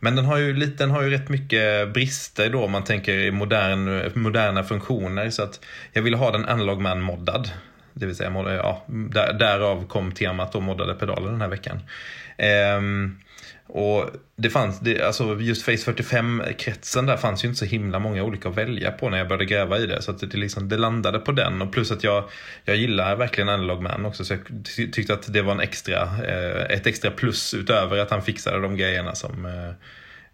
Men den har ju, den har ju rätt mycket brister då om man tänker i modern, moderna funktioner. Så att jag ville ha den Analog Man moddad. Det vill säga, ja, där, därav kom temat då moddade pedaler den här veckan. Um, och det fanns, det, alltså just Face 45-kretsen där fanns ju inte så himla många olika att välja på när jag började gräva i det. Så att det, liksom, det landade på den och plus att jag, jag gillar verkligen Analog Man också. Så jag tyckte att det var en extra, eh, ett extra plus utöver att han fixade de grejerna som eh, Eh,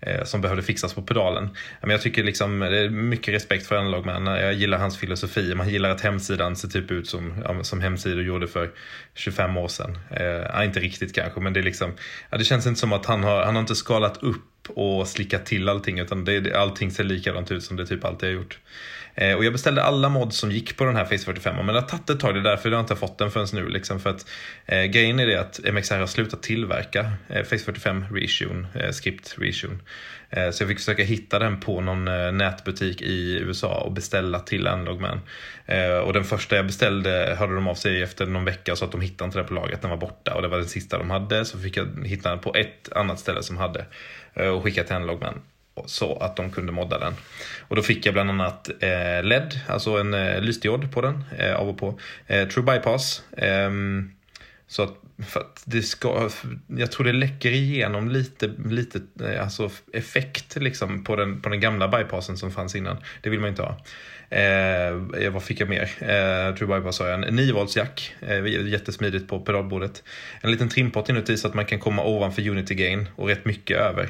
Eh, som behövde fixas på pedalen. Men jag tycker liksom, det är mycket respekt för Analogman. Jag gillar hans filosofi. Man gillar att hemsidan ser typ ut som, som hemsidor gjorde för 25 år sedan. Eh, inte riktigt kanske, men det, är liksom, ja, det känns inte som att han har, han har inte skalat upp och slickat till allting utan det, allting ser likadant ut som det typ alltid har gjort. Eh, och jag beställde alla mods som gick på den här Face 45 men det har tagit ett tag, det är därför jag inte har fått den förrän nu. Liksom, för att, eh, grejen är det att MXR har slutat tillverka eh, Face 45 reissuen, eh, script reissuen. Eh, så jag fick försöka hitta den på någon eh, nätbutik i USA och beställa till Analogman. Eh, och den första jag beställde hörde de av sig efter någon vecka så att de hittade inte den på lagret, den var borta och det var den sista de hade. Så fick jag hitta den på ett annat ställe som hade och skicka till Analogman så att de kunde modda den. Och då fick jag bland annat eh, LED, alltså en eh, lysdiod på den, eh, av och på. Eh, True Bypass. Ehm, så att, för att det ska, jag tror det läcker igenom lite, lite eh, alltså effekt liksom på den, på den gamla bypassen som fanns innan. Det vill man inte ha. Eh, eh, vad fick jag mer? Eh, True Bypass har jag. En 9 volts jack. Eh, jättesmidigt på pedalbordet. En liten trimpott inuti så att man kan komma ovanför Unity Gain och rätt mycket över.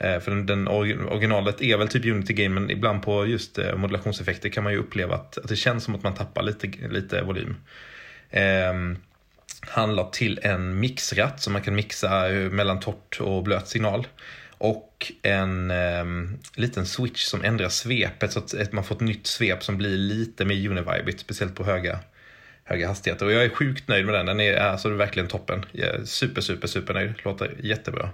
Eh, för den, den, originalet är väl typ Unity Game men ibland på just eh, modulationseffekter kan man ju uppleva att, att det känns som att man tappar lite, lite volym. Eh, han la till en mixratt så man kan mixa eh, mellan torrt och blöt signal. Och en eh, liten switch som ändrar svepet så att man får ett nytt svep som blir lite mer univibigt, speciellt på höga, höga hastigheter. Och jag är sjukt nöjd med den, den är alltså verkligen toppen. Jag är super, super, super nöjd. Låter jättebra.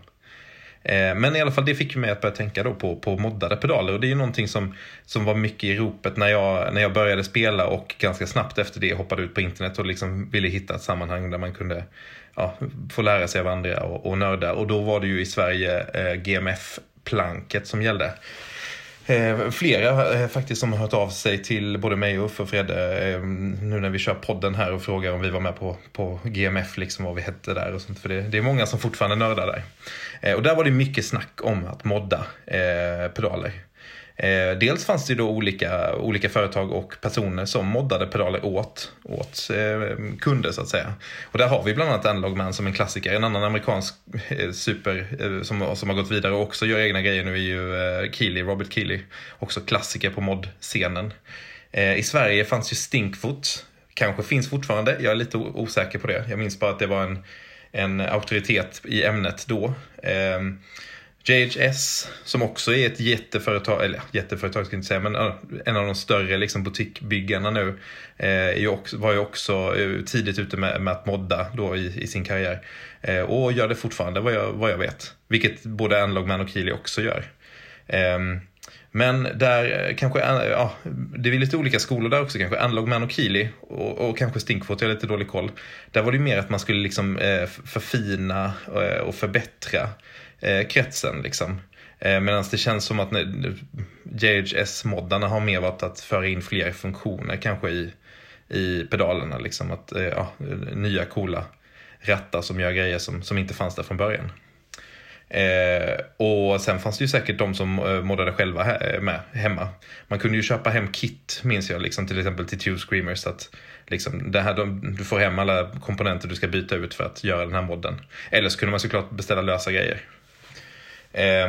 Eh, men i alla fall det fick mig att börja tänka då på, på moddade pedaler och det är ju någonting som, som var mycket i ropet när jag, när jag började spela och ganska snabbt efter det hoppade ut på internet och liksom ville hitta ett sammanhang där man kunde ja, få lära sig av andra och, och nörda. Och då var det ju i Sverige eh, GMF-planket som gällde. Eh, flera eh, faktiskt som har hört av sig till både mig och Uffe och Fredde eh, nu när vi kör podden här och frågar om vi var med på, på GMF, liksom vad vi hette där och sånt. För det, det är många som fortfarande nördar där. Eh, och där var det mycket snack om att modda eh, pedaler. Eh, dels fanns det då olika, olika företag och personer som moddade pedaler åt, åt eh, kunder så att säga. Och där har vi bland annat Analogman som en klassiker. En annan amerikansk eh, super eh, som, som har gått vidare och också gör egna grejer nu är ju eh, Keely, Robert Keely. Också klassiker på moddscenen. Eh, I Sverige fanns ju Stinkfoot. Kanske finns fortfarande, jag är lite osäker på det. Jag minns bara att det var en, en auktoritet i ämnet då. Ehm, JHS som också är ett jätteföretag, eller jätteföretag ska jag inte säga, men en av de större liksom, butikbyggarna nu. Eh, också, var ju också eh, tidigt ute med, med att modda då i, i sin karriär. Eh, och gör det fortfarande vad jag, vad jag vet. Vilket både Analogman och Keely också gör. Eh, men där eh, kanske, eh, ja, det är lite olika skolor där också kanske. Analogman och Keely och, och kanske Stinkfoot, jag har lite dålig koll. Där var det mer att man skulle liksom eh, förfina och förbättra kretsen. Liksom. Medan det känns som att JHS-moddarna har mer varit att föra in fler funktioner kanske i, i pedalerna. Liksom. Att, ja, nya coola rattar som gör grejer som, som inte fanns där från början. Eh, och sen fanns det ju säkert de som eh, moddade själva he eh, med hemma. Man kunde ju köpa hem kit, minns jag, liksom, till exempel till Tube Screamers. Att, liksom, det här, de, du får hem alla komponenter du ska byta ut för att göra den här modden. Eller så kunde man såklart beställa lösa grejer. Eh,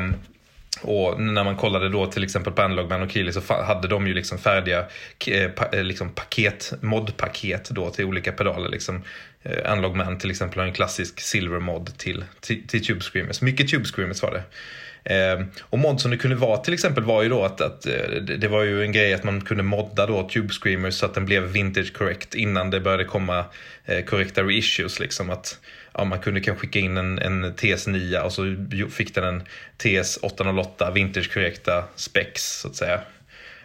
och när man kollade då till exempel på Analogman och Keely så hade de ju liksom färdiga eh, eh, liksom paket, modpaket då till olika pedaler. Liksom, eh, Analogman till exempel har en klassisk silver mod till, till, till Tube Screamers. Mycket Tube Screamers var det. Eh, och mod som det kunde vara till exempel var ju då att, att eh, det var ju en grej att man kunde modda då Tube Screamers så att den blev vintage correct innan det började komma eh, korrekta reissues. Liksom att ja, man kunde kanske skicka in en, en TS9 och så fick den en TS 808 vintage korrekta specs så att säga.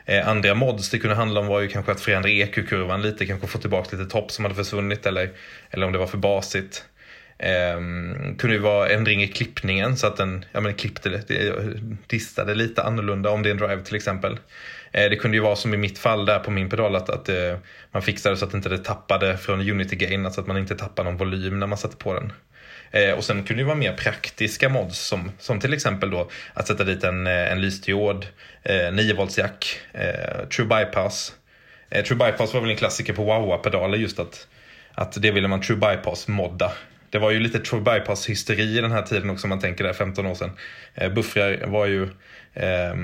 Eh, andra mods det kunde handla om var ju kanske att förändra EQ-kurvan lite, kanske få tillbaka lite topp som hade försvunnit eller, eller om det var för basigt. Eh, kunde ju vara ändring i klippningen så att den ja, men klippte, eh, distade lite annorlunda om det är en drive till exempel. Eh, det kunde ju vara som i mitt fall där på min pedal att, att eh, man fixade så att inte det tappade från Unity Gain, alltså att man inte tappade någon volym när man satte på den. Eh, och sen kunde det vara mer praktiska mods som, som till exempel då att sätta dit en, eh, en lysdiod, 9 eh, volts jack, eh, true bypass. True bypass var väl en klassiker på Wawa-pedaler just att, att det ville man true bypass modda. Det var ju lite true bypass hysteri i den här tiden också om man tänker där 15 år sedan. buffrar var ju eh,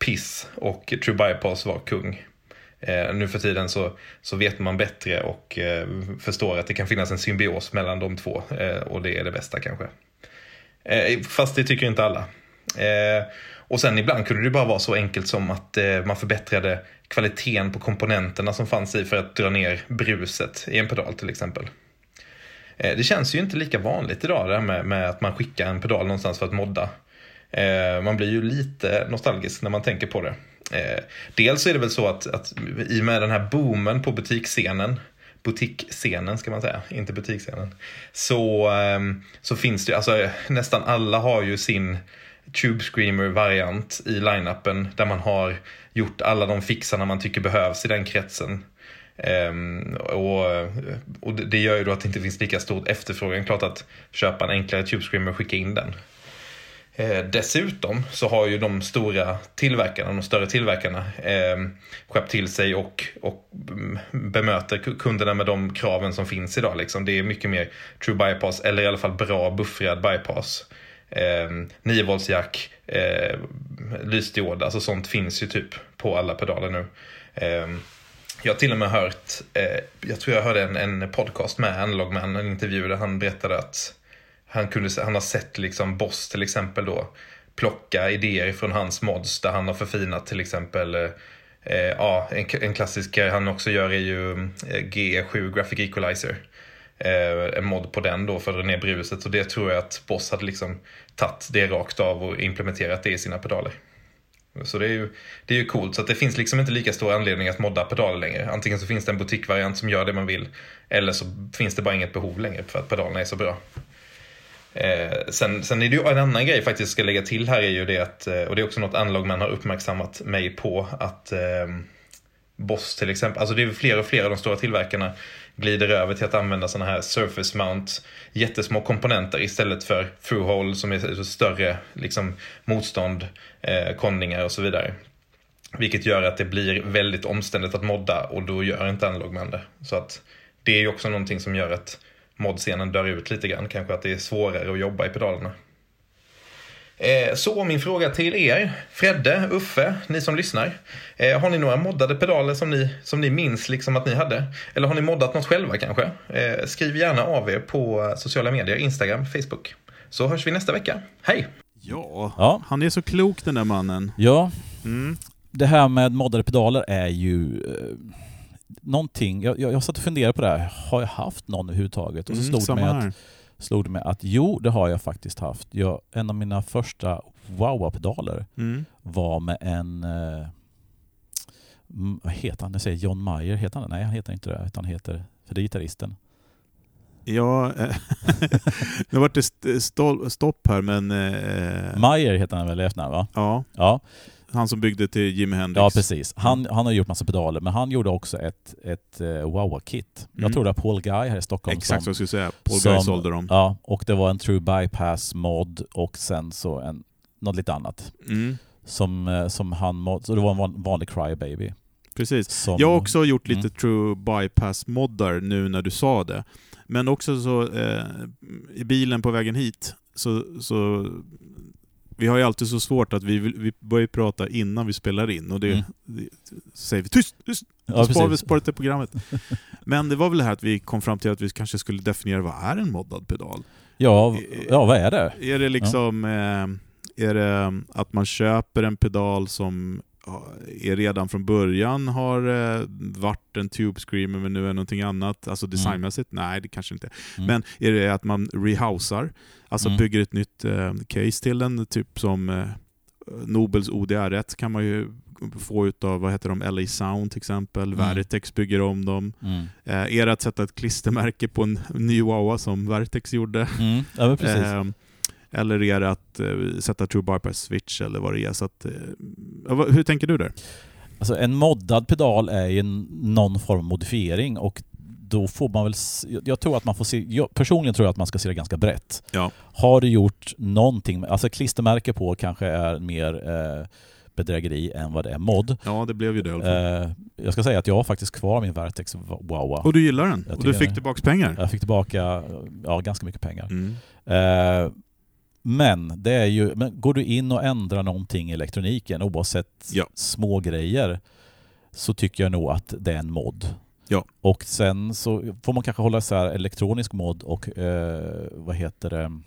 piss och True Bypass var kung. Eh, nu för tiden så, så vet man bättre och eh, förstår att det kan finnas en symbios mellan de två eh, och det är det bästa kanske. Eh, fast det tycker inte alla. Eh, och sen ibland kunde det bara vara så enkelt som att eh, man förbättrade kvaliteten på komponenterna som fanns i för att dra ner bruset i en pedal till exempel. Eh, det känns ju inte lika vanligt idag det här med, med att man skickar en pedal någonstans för att modda. Eh, man blir ju lite nostalgisk när man tänker på det. Eh, dels är det väl så att, att i och med den här boomen på butiksscenen butikscenen ska man säga, inte butiksscenen. Så, ehm, så finns det, alltså nästan alla har ju sin Tube Screamer-variant i line-upen där man har gjort alla de fixarna man tycker behövs i den kretsen. Um, och, och det gör ju då att det inte finns lika stor efterfrågan. Klart att köpa en enklare Tube Screamer och skicka in den. Eh, dessutom så har ju de stora tillverkarna, de större tillverkarna eh, skärpt till sig och, och mm, bemöter kunderna med de kraven som finns idag. Liksom. Det är mycket mer true bypass eller i alla fall bra buffrad bypass. Ehm, eh, 9 volts jack, eh, lysdiod, alltså sånt finns ju typ på alla pedaler nu. Eh, jag har till och med hört, eh, jag tror jag hörde en, en podcast med Analogman, en intervju där han berättade att han, kunde, han har sett liksom Boss till exempel då plocka idéer från hans mods där han har förfinat till exempel eh, eh ja, en, en klassiker eh, han också gör är ju eh, G7 Graphic Equalizer. Eh, en mod på den då för att dra ner bruset och det tror jag att Boss hade liksom tagit det rakt av och implementerat det i sina pedaler. Så det är ju, det är ju coolt. Så att det finns liksom inte lika stor anledning att modda pedaler längre. Antingen så finns det en butikvariant som gör det man vill. Eller så finns det bara inget behov längre för att pedalerna är så bra. Eh, sen, sen är det ju en annan grej faktiskt jag ska lägga till här är ju det att, eh, och det är också något Analogman har uppmärksammat mig på, att eh, Boss till exempel, alltså det är fler och fler av de stora tillverkarna glider över till att använda sådana här surface mount, jättesmå komponenter istället för through-hole som är större liksom, motstånd, eh, kondningar och så vidare. Vilket gör att det blir väldigt omständigt att modda och då gör inte Analogman det. Så att det är ju också någonting som gör att modscenen dör ut lite grann. Kanske att det är svårare att jobba i pedalerna. Eh, så min fråga till er, Fredde, Uffe, ni som lyssnar. Eh, har ni några moddade pedaler som ni, som ni minns liksom att ni hade? Eller har ni moddat något själva kanske? Eh, skriv gärna av er på sociala medier, Instagram, Facebook. Så hörs vi nästa vecka. Hej! Ja, ja. han är så klok den där mannen. Ja. Mm. Det här med moddade pedaler är ju någonting, jag, jag, jag satt och funderade på det här, har jag haft någon överhuvudtaget? Och så mm, slog, det mig att, slog det mig att jo, det har jag faktiskt haft. Jag, en av mina första Wawa-pedaler mm. var med en eh, vad heter han? Jag säger John Mayer, heter han Nej, han heter inte det. Utan han heter, för det är gitarristen. Ja, eh, nu vart det stopp här men... Eh, Mayer heter han väl i efternamn va? Ja. ja. Han som byggde till Jimi Hendrix. Ja, precis. Han, han har gjort massa pedaler, men han gjorde också ett, ett uh, Wawa-kit. Mm. Jag tror det var Paul Guy här i Stockholm. Exakt som, vad jag skulle säga. Paul som, Guy sålde dem. Ja, och det var en True Bypass-mod och sen så en, något lite annat. Mm. Som, eh, som han mod, så det var en vanlig Crybaby. Precis. Som, jag har också gjort lite mm. True Bypass-moddar nu när du sa det. Men också så eh, i bilen på vägen hit så, så vi har ju alltid så svårt att vi, vi börjar prata innan vi spelar in och det, Mm. det så säger vi tyst, tyst, Ja, då sparar vi spåret till programmet. Men det var väl det här att vi kom fram till att vi kanske skulle definiera vad är en moddad pedal? Ja, ja, vad är det? Är det liksom eh, är det att man köper en pedal som ja, är redan från början har eh, varit en Tube Screamer men nu är någonting annat, alltså designmässigt? Nej, det kanske inte. Mm. Men är det att man rehousar, alltså Mm. bygger ett nytt eh, case till den, typ som eh, Nobels ODR1 kan man ju få utav, vad heter de, LA Sound till exempel, Mm. Veritex bygger om dem. Mm. Eh, är det att sätta ett klistermärke på en ny Wawa som Vertex gjorde? Mm. Ja, precis. Eller är det att eh, sätta True Bypass Switch eller vad det är? Så att, eh, hur tänker du där? Alltså en moddad pedal är ju någon form av modifiering och då får man väl... Jag tror att man får se... Jag personligen tror jag att man ska se det ganska brett. Ja. Har du gjort någonting... Alltså klistermärke på kanske är mer eh, bedrägeri än vad det är mod. Ja, det blev ju det. Eh, jag ska säga att jag har faktiskt kvar min Vertex Wawa. Och du gillar den? Och du fick tillbaka pengar? Jag fick tillbaka ja, ganska mycket pengar. Mm. Eh, men det är ju, men går du in och ändrar någonting i elektroniken oavsett Ja. små grejer så tycker jag nog att det är en mod. Ja. Och sen så får man kanske hålla isär elektronisk mod och eh, vad heter det?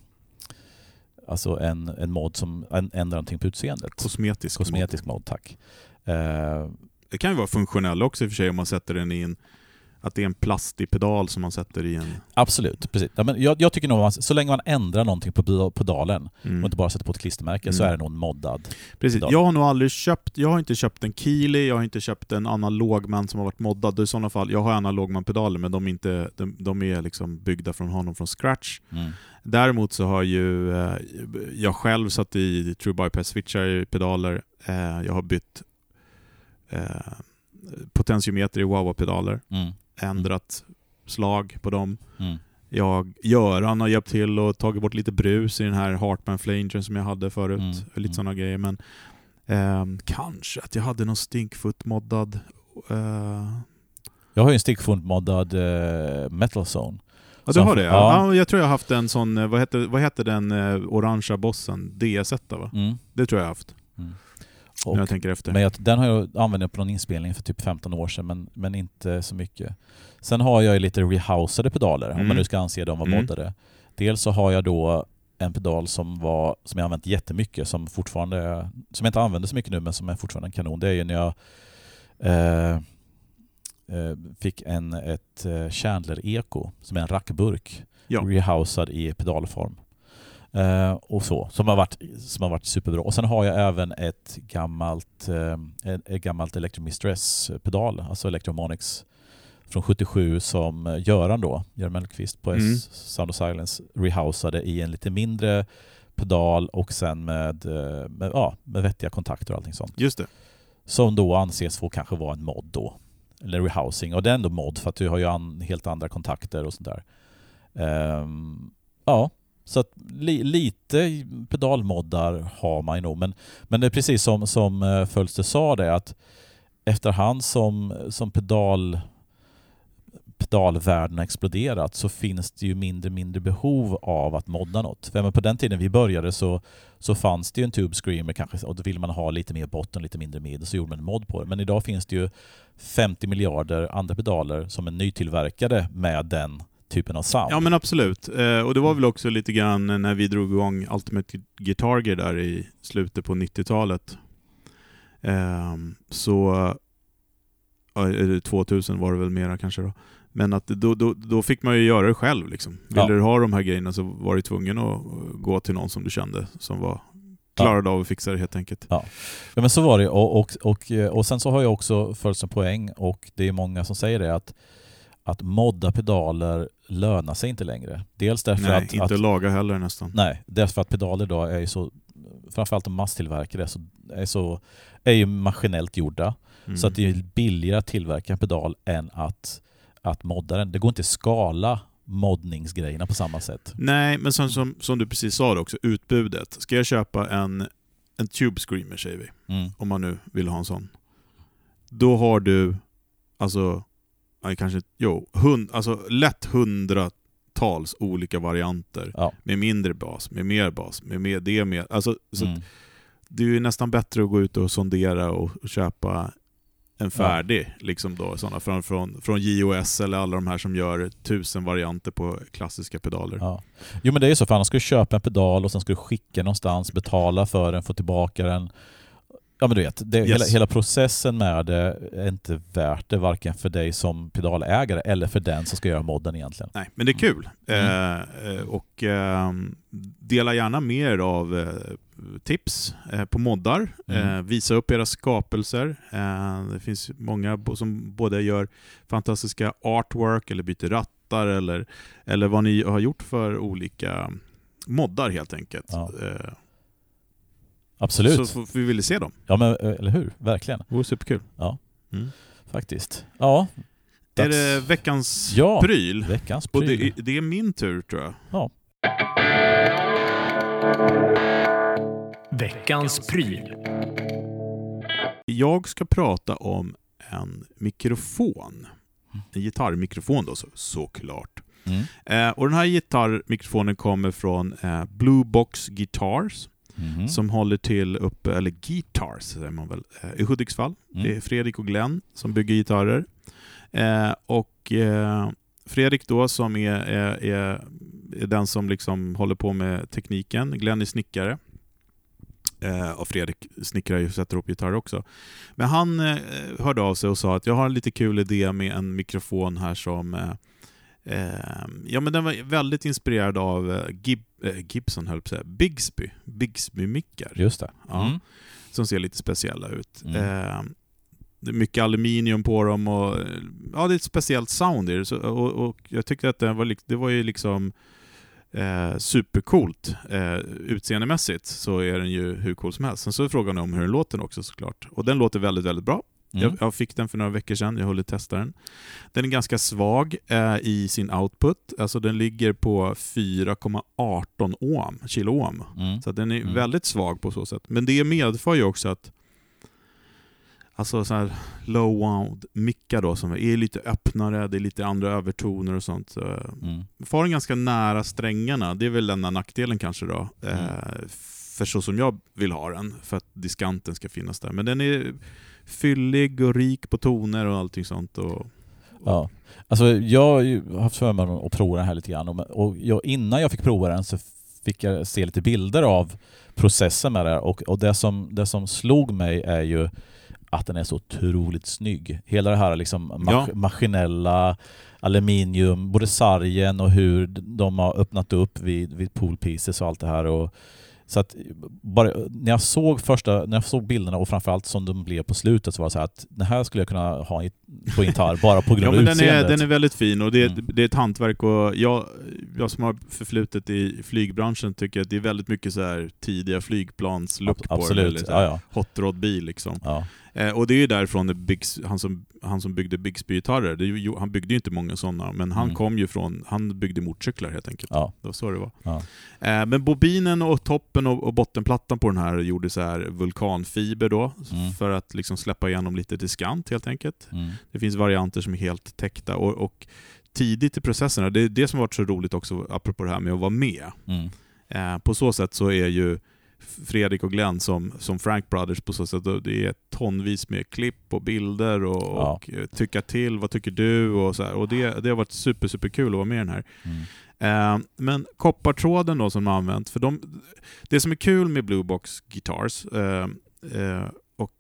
Alltså en, en mod som ändrar någonting på utseendet. Kosmetisk. Kosmetisk mod, tack. Eh, Det kan ju vara funktionell också i och för sig om man sätter den i en... Att det är en plastig pedal som man sätter i en... absolut, precis. Ja, men jag, jag tycker nog att så länge man ändrar någonting på pedalen Mm. och inte bara sätter på ett klistermärke så Mm. är det nog en moddad. Precis. pedal. Jag har nog aldrig köpt, jag har inte köpt en Keeley, jag har inte köpt en analogman som har varit moddad. I sådana fall, jag har analogman-pedaler men de är, inte, de, de är liksom byggda från honom från scratch. Mm. Däremot så har ju eh, jag själv satt i True Bypass switchar i pedaler. Eh, jag har bytt eh, potentiometer i Wawa-pedaler, Mm. Ändrat slag på dem. Mm. Jag, Göran har hjälpt till och tagit bort lite brus i den här Hartman Flangern som jag hade förut. Mm, Lite mm. sådana grejer. Men ehm, kanske att jag hade någon stinkfoot moddad. eh, Jag har ju en stickfund-moddad eh, Metal Zone. Ja, du har det? Ja. ja. ja. jag tror jag har haft en sån, eh, vad heter, vad heter den eh, orangea bossen? DS1 va? Mm. Det tror jag jag har haft. Mm. När jag Och, tänker efter. men jag, den har jag använt på någon inspelning för typ 15 år sedan, men, men inte så mycket. Sen har jag ju lite rehousade pedaler, om Mm. man nu ska anse dem vara Mm. moddade. Dels så har jag då en pedal som, var, som jag använt jättemycket, som fortfarande som jag inte använder så mycket nu, men som är fortfarande en kanon. Det är ju när jag eh, eh, fick en, ett eh, Chandler Eco, som är en rackburk, Ja. rehousad i pedalform. Eh, och så, som har, varit, som har varit superbra. Och sen har jag även ett gammalt, eh, ett, gammalt Electromistress-pedal, alltså Electromonics från 77 som Göran då, Göran Mellqvist på Mm. S Sound of Silence rehousade i en lite mindre pedal och sen med, eh, med, ja, med vettiga kontakter och allting sånt. Just det. Som då anses få kanske vara en mod då. Eller rehousing. Och det är ändå mod för att du har ju an, helt andra kontakter och sånt där. Ehm, ja, så att li, lite pedalmoddar har man ju nog. Men, men det är precis som, som eh, Fölster sa det att efterhand som, som pedal pedalvärlden har exploderat så finns det ju mindre mindre behov av att modda något. För på den tiden vi började så, så fanns det ju en Tube Screamer kanske och då ville man ha lite mer botten, lite mindre mid och så gjorde man en mod på det. Men idag finns det ju 50 miljarder andra pedaler som är nytillverkade med den typen av sound. Ja men absolut. Eh, och det var väl också lite grann när vi drog igång Ultimate Guitar Gear där i slutet på 90-talet. Ehm, så... ja, eller 2000 var det väl mera kanske då. Men att då, då, då fick man ju göra det själv liksom. Ville Ja. du ha de här grejerna så var du tvungen att gå till någon som du kände som var klarade av att fixa det helt enkelt. Ja, men så var det. Och, och, och, och sen så har jag också följt som poäng och det är många som säger det att, att modda pedaler lönar sig inte längre. Dels därför Nej, att, inte att laga heller nästan. Nej, därför att pedaler idag är ju så, framförallt de masstillverkade, är, så, är, så, är ju maskinellt gjorda. Mm. Så att det är billigare att tillverka en pedal än att, att modda den. Det går inte att skala moddningsgrejerna på samma sätt. Nej, men som, som, som du precis sa också, utbudet. Ska jag köpa en, en Tube Screamer säger vi, Mm. om man nu vill ha en sån. Då har du, alltså, ja, kanske, jo, hund, alltså lätt 100 hundratals olika varianter. Ja. Med mindre bas, med mer bas, med mer det med. Alltså, så Mm. det är ju nästan bättre att gå ut och sondera och, och köpa en färdig, liksom då, såna från, från, från JOS eller alla de här som gör tusen varianter på klassiska pedaler. Ja. Jo men det är ju så, för annars ska du köpa en pedal och sen ska du skicka någonstans, betala för den, få tillbaka den. Ja men du vet, det, Yes. hela, hela processen med det är inte värt det varken för dig som pedalägare eller för den som ska göra modden egentligen. Nej, men det är kul. Mm. Eh, eh, och eh, dela gärna med er av eh, tips eh, på moddar. Mm. Eh, visa upp era skapelser. Eh, det finns många som både gör fantastiska artwork eller byter rattar eller, eller vad ni har gjort för olika moddar helt enkelt. Ja. Absolut. så vi vill se dem. Ja men eh, eller hur, verkligen. Det vore superkul. Mm. Faktiskt. Ja. Är det veckans Ja. pryl? Veckans Och pryl. det, är- det är min tur tror jag. Ja. Veckans pryl. Jag ska prata om en mikrofon. En gitarrmikrofon då så, såklart. Mm. Eh, och den här gitarrmikrofonen kommer från eh, Blue Box Guitars Mhm. som håller till uppe, eller Guitars säger man väl, eh, i Hudiksvall. Mm. Det är Fredrik och Glenn som bygger gitarrer. Eh, och eh, Fredrik då som är, är, är, är den som liksom håller på med tekniken. Glenn är snickare. Eh, och Fredrik snickrar ju och sätter upp gitarrer också. Men han eh, hörde av sig och sa att jag har en lite kul idé med en mikrofon här som eh, eh, Ja men den var väldigt inspirerad av eh, Gib, eh, Gibson höll på säga, Bigsby, Bigsby-mickar. Just det. Ja Mm. som ser lite speciella ut. Mm. Eh, det är mycket aluminium på dem och ja, det är ett speciellt sound i det. Så, och, och jag tyckte att det var, det var ju liksom eh, supercoolt. Eh, utseendemässigt så är den ju hur cool som helst. Sen så är frågan om hur den låter också såklart. Och den låter väldigt, väldigt bra. Mm. Jag, jag fick den för några veckor sedan, jag håller testa den. Den är ganska svag eh, i sin output, alltså den ligger på 4,18 ohm, kilo ohm. Mm. Så den är Mm. väldigt svag på så sätt. Men det medför ju också att Alltså så här low wound mickar då som är lite öppnare, det är lite andra övertoner och sånt. Så, Mm. får den ganska nära strängarna, det är väl enda nackdelen kanske då. Mm. Eh, för så som jag vill ha den, för att diskanten ska finnas där. Men den är fyllig och rik på toner och allting sånt. Och, Ja. Alltså jag har haft förmånen att prova den här lite grann och- och jag, innan jag fick prova den så fick jag se lite bilder av processen med det här och, och det, som, det som slog mig är ju att den är så otroligt snygg. Hela det här liksom mas- Ja. maskinella aluminium, både sargen och hur de har öppnat upp vid, vid pool pieces och allt det här. Och, så att bara, när, jag såg första, när jag såg bilderna och framförallt som de blev på slutet så var det så att det här skulle jag kunna ha på gitarr bara på grund Ja, av den utseendet. är, den är väldigt fin och det är, Mm. det är ett hantverk och jag, jag som har förflutet i flygbranschen tycker att det är väldigt mycket så här tidiga flygplanslook på den. Så Ja, ja. Hot rod bil liksom. Ja. Eh, och det är ju därifrån det Bigs, han, som, han som byggde Bigsby-gitarrer, han byggde ju inte många sådana, men han Mm. kom ju från, han byggde motorcyklar helt enkelt. Ja. Det var så det var. Ja. Eh, men bobinen och toppen och, och bottenplattan på den här gjorde så här vulkanfiber då, Mm. för att liksom släppa igenom lite diskant helt enkelt. Mm. Det finns varianter som är helt täckta och, och tidigt i processerna, det är det som varit så roligt också, apropå det här med att vara med. Mm. Eh, på så sätt så är ju Fredrik och Glenn som, som Frank Brothers på så sätt, det är tonvis med klipp och bilder och, Ja. och eh, tycka till, vad tycker du? Och, så här. och det, det har varit super, super kul att vara med i den här. Mm. Eh, men koppartråden då som använt, för de, det som är kul med Blue Box Guitars, eh, eh, och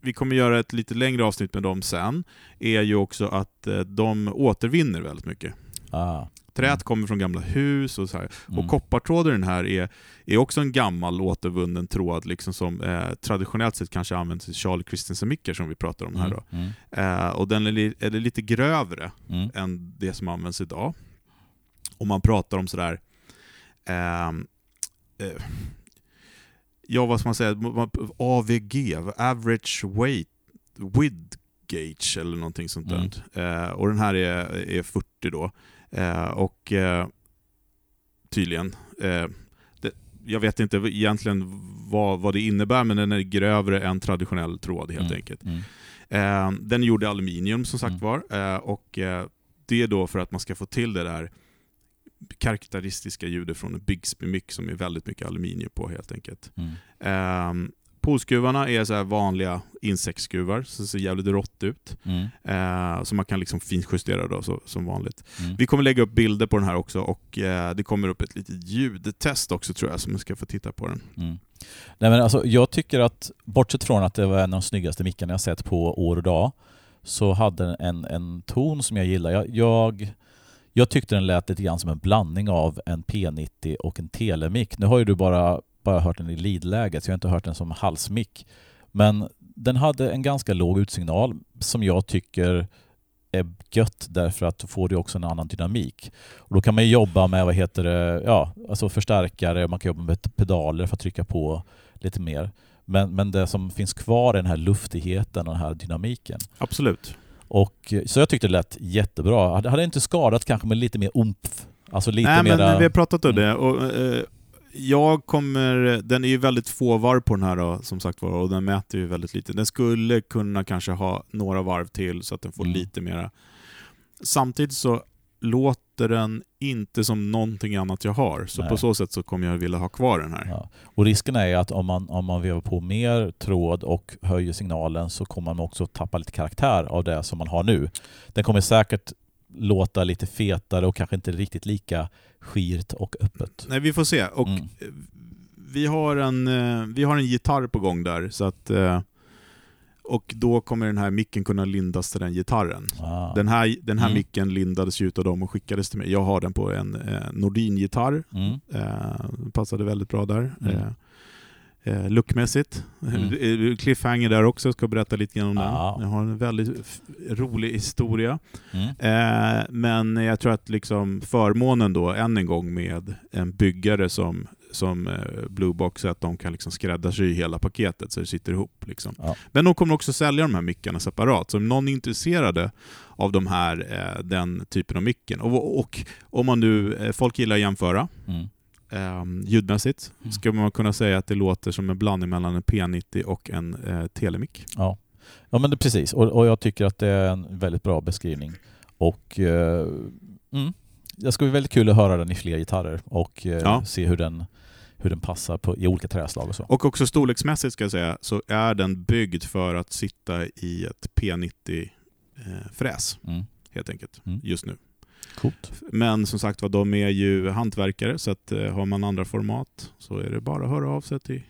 vi kommer göra ett lite längre avsnitt med dem sen, är ju också att eh, de återvinner väldigt mycket. Ah. Träet Mm. kommer från gamla hus och så här. Mm. Och koppartråd i den här är, är också en gammal återvunnen tråd liksom som eh, traditionellt sett kanske används i Charlie Christensen-mickar som vi pratar om här. Då. Mm. Eh, och den är, li- är lite grövre Mm. än det som används idag. Och man pratar om sådär... ehm, eh, ja, vad ska man säga? AVG, Average Weight Width Gauge eller någonting sånt Mm. där. Eh, och den här är, är 40 då. Eh, och eh, tydligen, eh, det, jag vet inte egentligen vad, vad det innebär, men den är grövre än traditionell tråd helt Mm. enkelt. Mm. Den är gjord i aluminium som sagt Mm. var. Och det är då för att man ska få till det där karaktäristiska ljudet från en Bigsby mick som är väldigt mycket aluminium på helt enkelt. Mm. Ehm, Polskruvarna är så vanliga insektsskruvar, så det ser jävligt rått ut. Mm. Eh, så man kan liksom finjustera då, så, som vanligt. Mm. Vi kommer lägga upp bilder på den här också och eh, det kommer upp ett litet ljudtest också tror jag, så man ska få titta på den. Mm. Nej, men alltså, jag tycker att, bortsett från att det var en av de snyggaste mickarna jag sett på år och dag, så hade den en, en ton som jag gillar. Jag, jag, jag tyckte den lät lite grann som en blandning av en P90 och en telemick. Nu har ju du bara, bara hört den i lead-läget, så jag har inte hört den som halsmick. Men den hade en ganska låg utsignal som jag tycker är gött därför att då får du också en annan dynamik. Och då kan man jobba med vad heter det, ja, alltså förstärkare, man kan jobba med pedaler för att trycka på lite mer. Men, men det som finns kvar är den här luftigheten och den här dynamiken. Absolut. Och, så jag tyckte det lät jättebra. Det hade inte skadat kanske med lite mer umf. Alltså lite Nej, men mera... vi har pratat om det. Och, eh, jag kommer, den är ju väldigt få varv på den här då, som sagt var, och den mäter ju väldigt lite. Den skulle kunna kanske ha några varv till så att den får Mm. lite mera. Samtidigt så låter den inte som någonting annat jag har, så Nej. på så sätt så kommer jag vilja ha kvar den här. Ja. Och risken är ju att om man, om man vevar på mer tråd och höjer signalen så kommer man också tappa lite karaktär av det som man har nu. Den kommer säkert låta lite fetare och kanske inte riktigt lika skirt och öppet. Nej, vi får se. Och Mm. eh, vi, har en, eh, vi har en gitarr på gång där, så att eh, och då kommer den här micken kunna lindas till den gitarren. Ah. Den här, den här Mm. micken lindades ut av dem och skickades till mig. Jag har den på en eh, Nordin-gitarr. Mm. Eh, passade väldigt bra där. Mm. Eh, eh, lookmässigt. Mm. Cliffhanger där också, ska berätta lite grann om Ja. den. Jag har en väldigt rolig historia. Mm. Eh, men jag tror att liksom förmånen då, än en gång med en byggare som, som eh, Bluebox, att de kan liksom skräddarsy hela paketet så det sitter ihop. Liksom. Ja. Men de kommer också sälja de här mickarna separat, så om någon är intresserad av de här, eh, den typen av micken, och, och om man nu, eh, folk gillar att jämföra, Mm. Eh, ljudmässigt, Mm. ska man kunna säga att det låter som en blandning mellan en P90 och en eh, telemick. Ja. ja, men det, precis. Och, och jag tycker att det är en väldigt bra beskrivning. Och eh, mm, det ska bli väldigt kul att höra den i fler gitarrer och eh, Ja. se hur den, hur den passar på, i olika träslag och så. Och också storleksmässigt ska jag säga, så är den byggd för att sitta i ett P90-fräs, Mm. helt enkelt, Mm. just nu. Coolt. Men som sagt var, de är ju hantverkare, så att, eh, har man andra format så är det bara att höra av sig till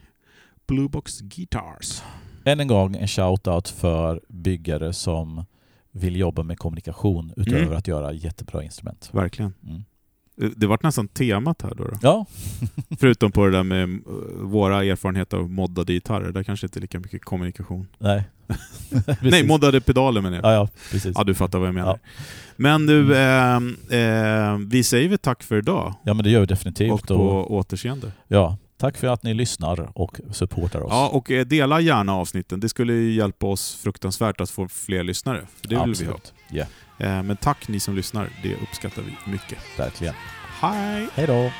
Bluebox Guitars. Än en gång en shout-out för byggare som vill jobba med kommunikation utöver Mm. att göra jättebra instrument. Verkligen. Mm. Det- Det vart nästan temat här då. då. Ja, Förutom på det där med eh, våra erfarenheter av moddade gitarrer, där kanske inte är lika mycket kommunikation. nej. Nej, moddade pedaler menar jag. Ja, ja, precis. Ja, du fattar vad jag menar. Ja. Men du, eh, eh, vi säger väl tack för idag. Ja, men det gör vi definitivt. Och på återseende. ja, tack för att ni lyssnar och supportar oss. Ja, och eh, dela gärna avsnitten. Det skulle hjälpa oss fruktansvärt att få fler lyssnare. För det vill vi ha. Absolut. Eh, Men tack ni som lyssnar, det uppskattar vi mycket. verkligen. Hej! Hej då!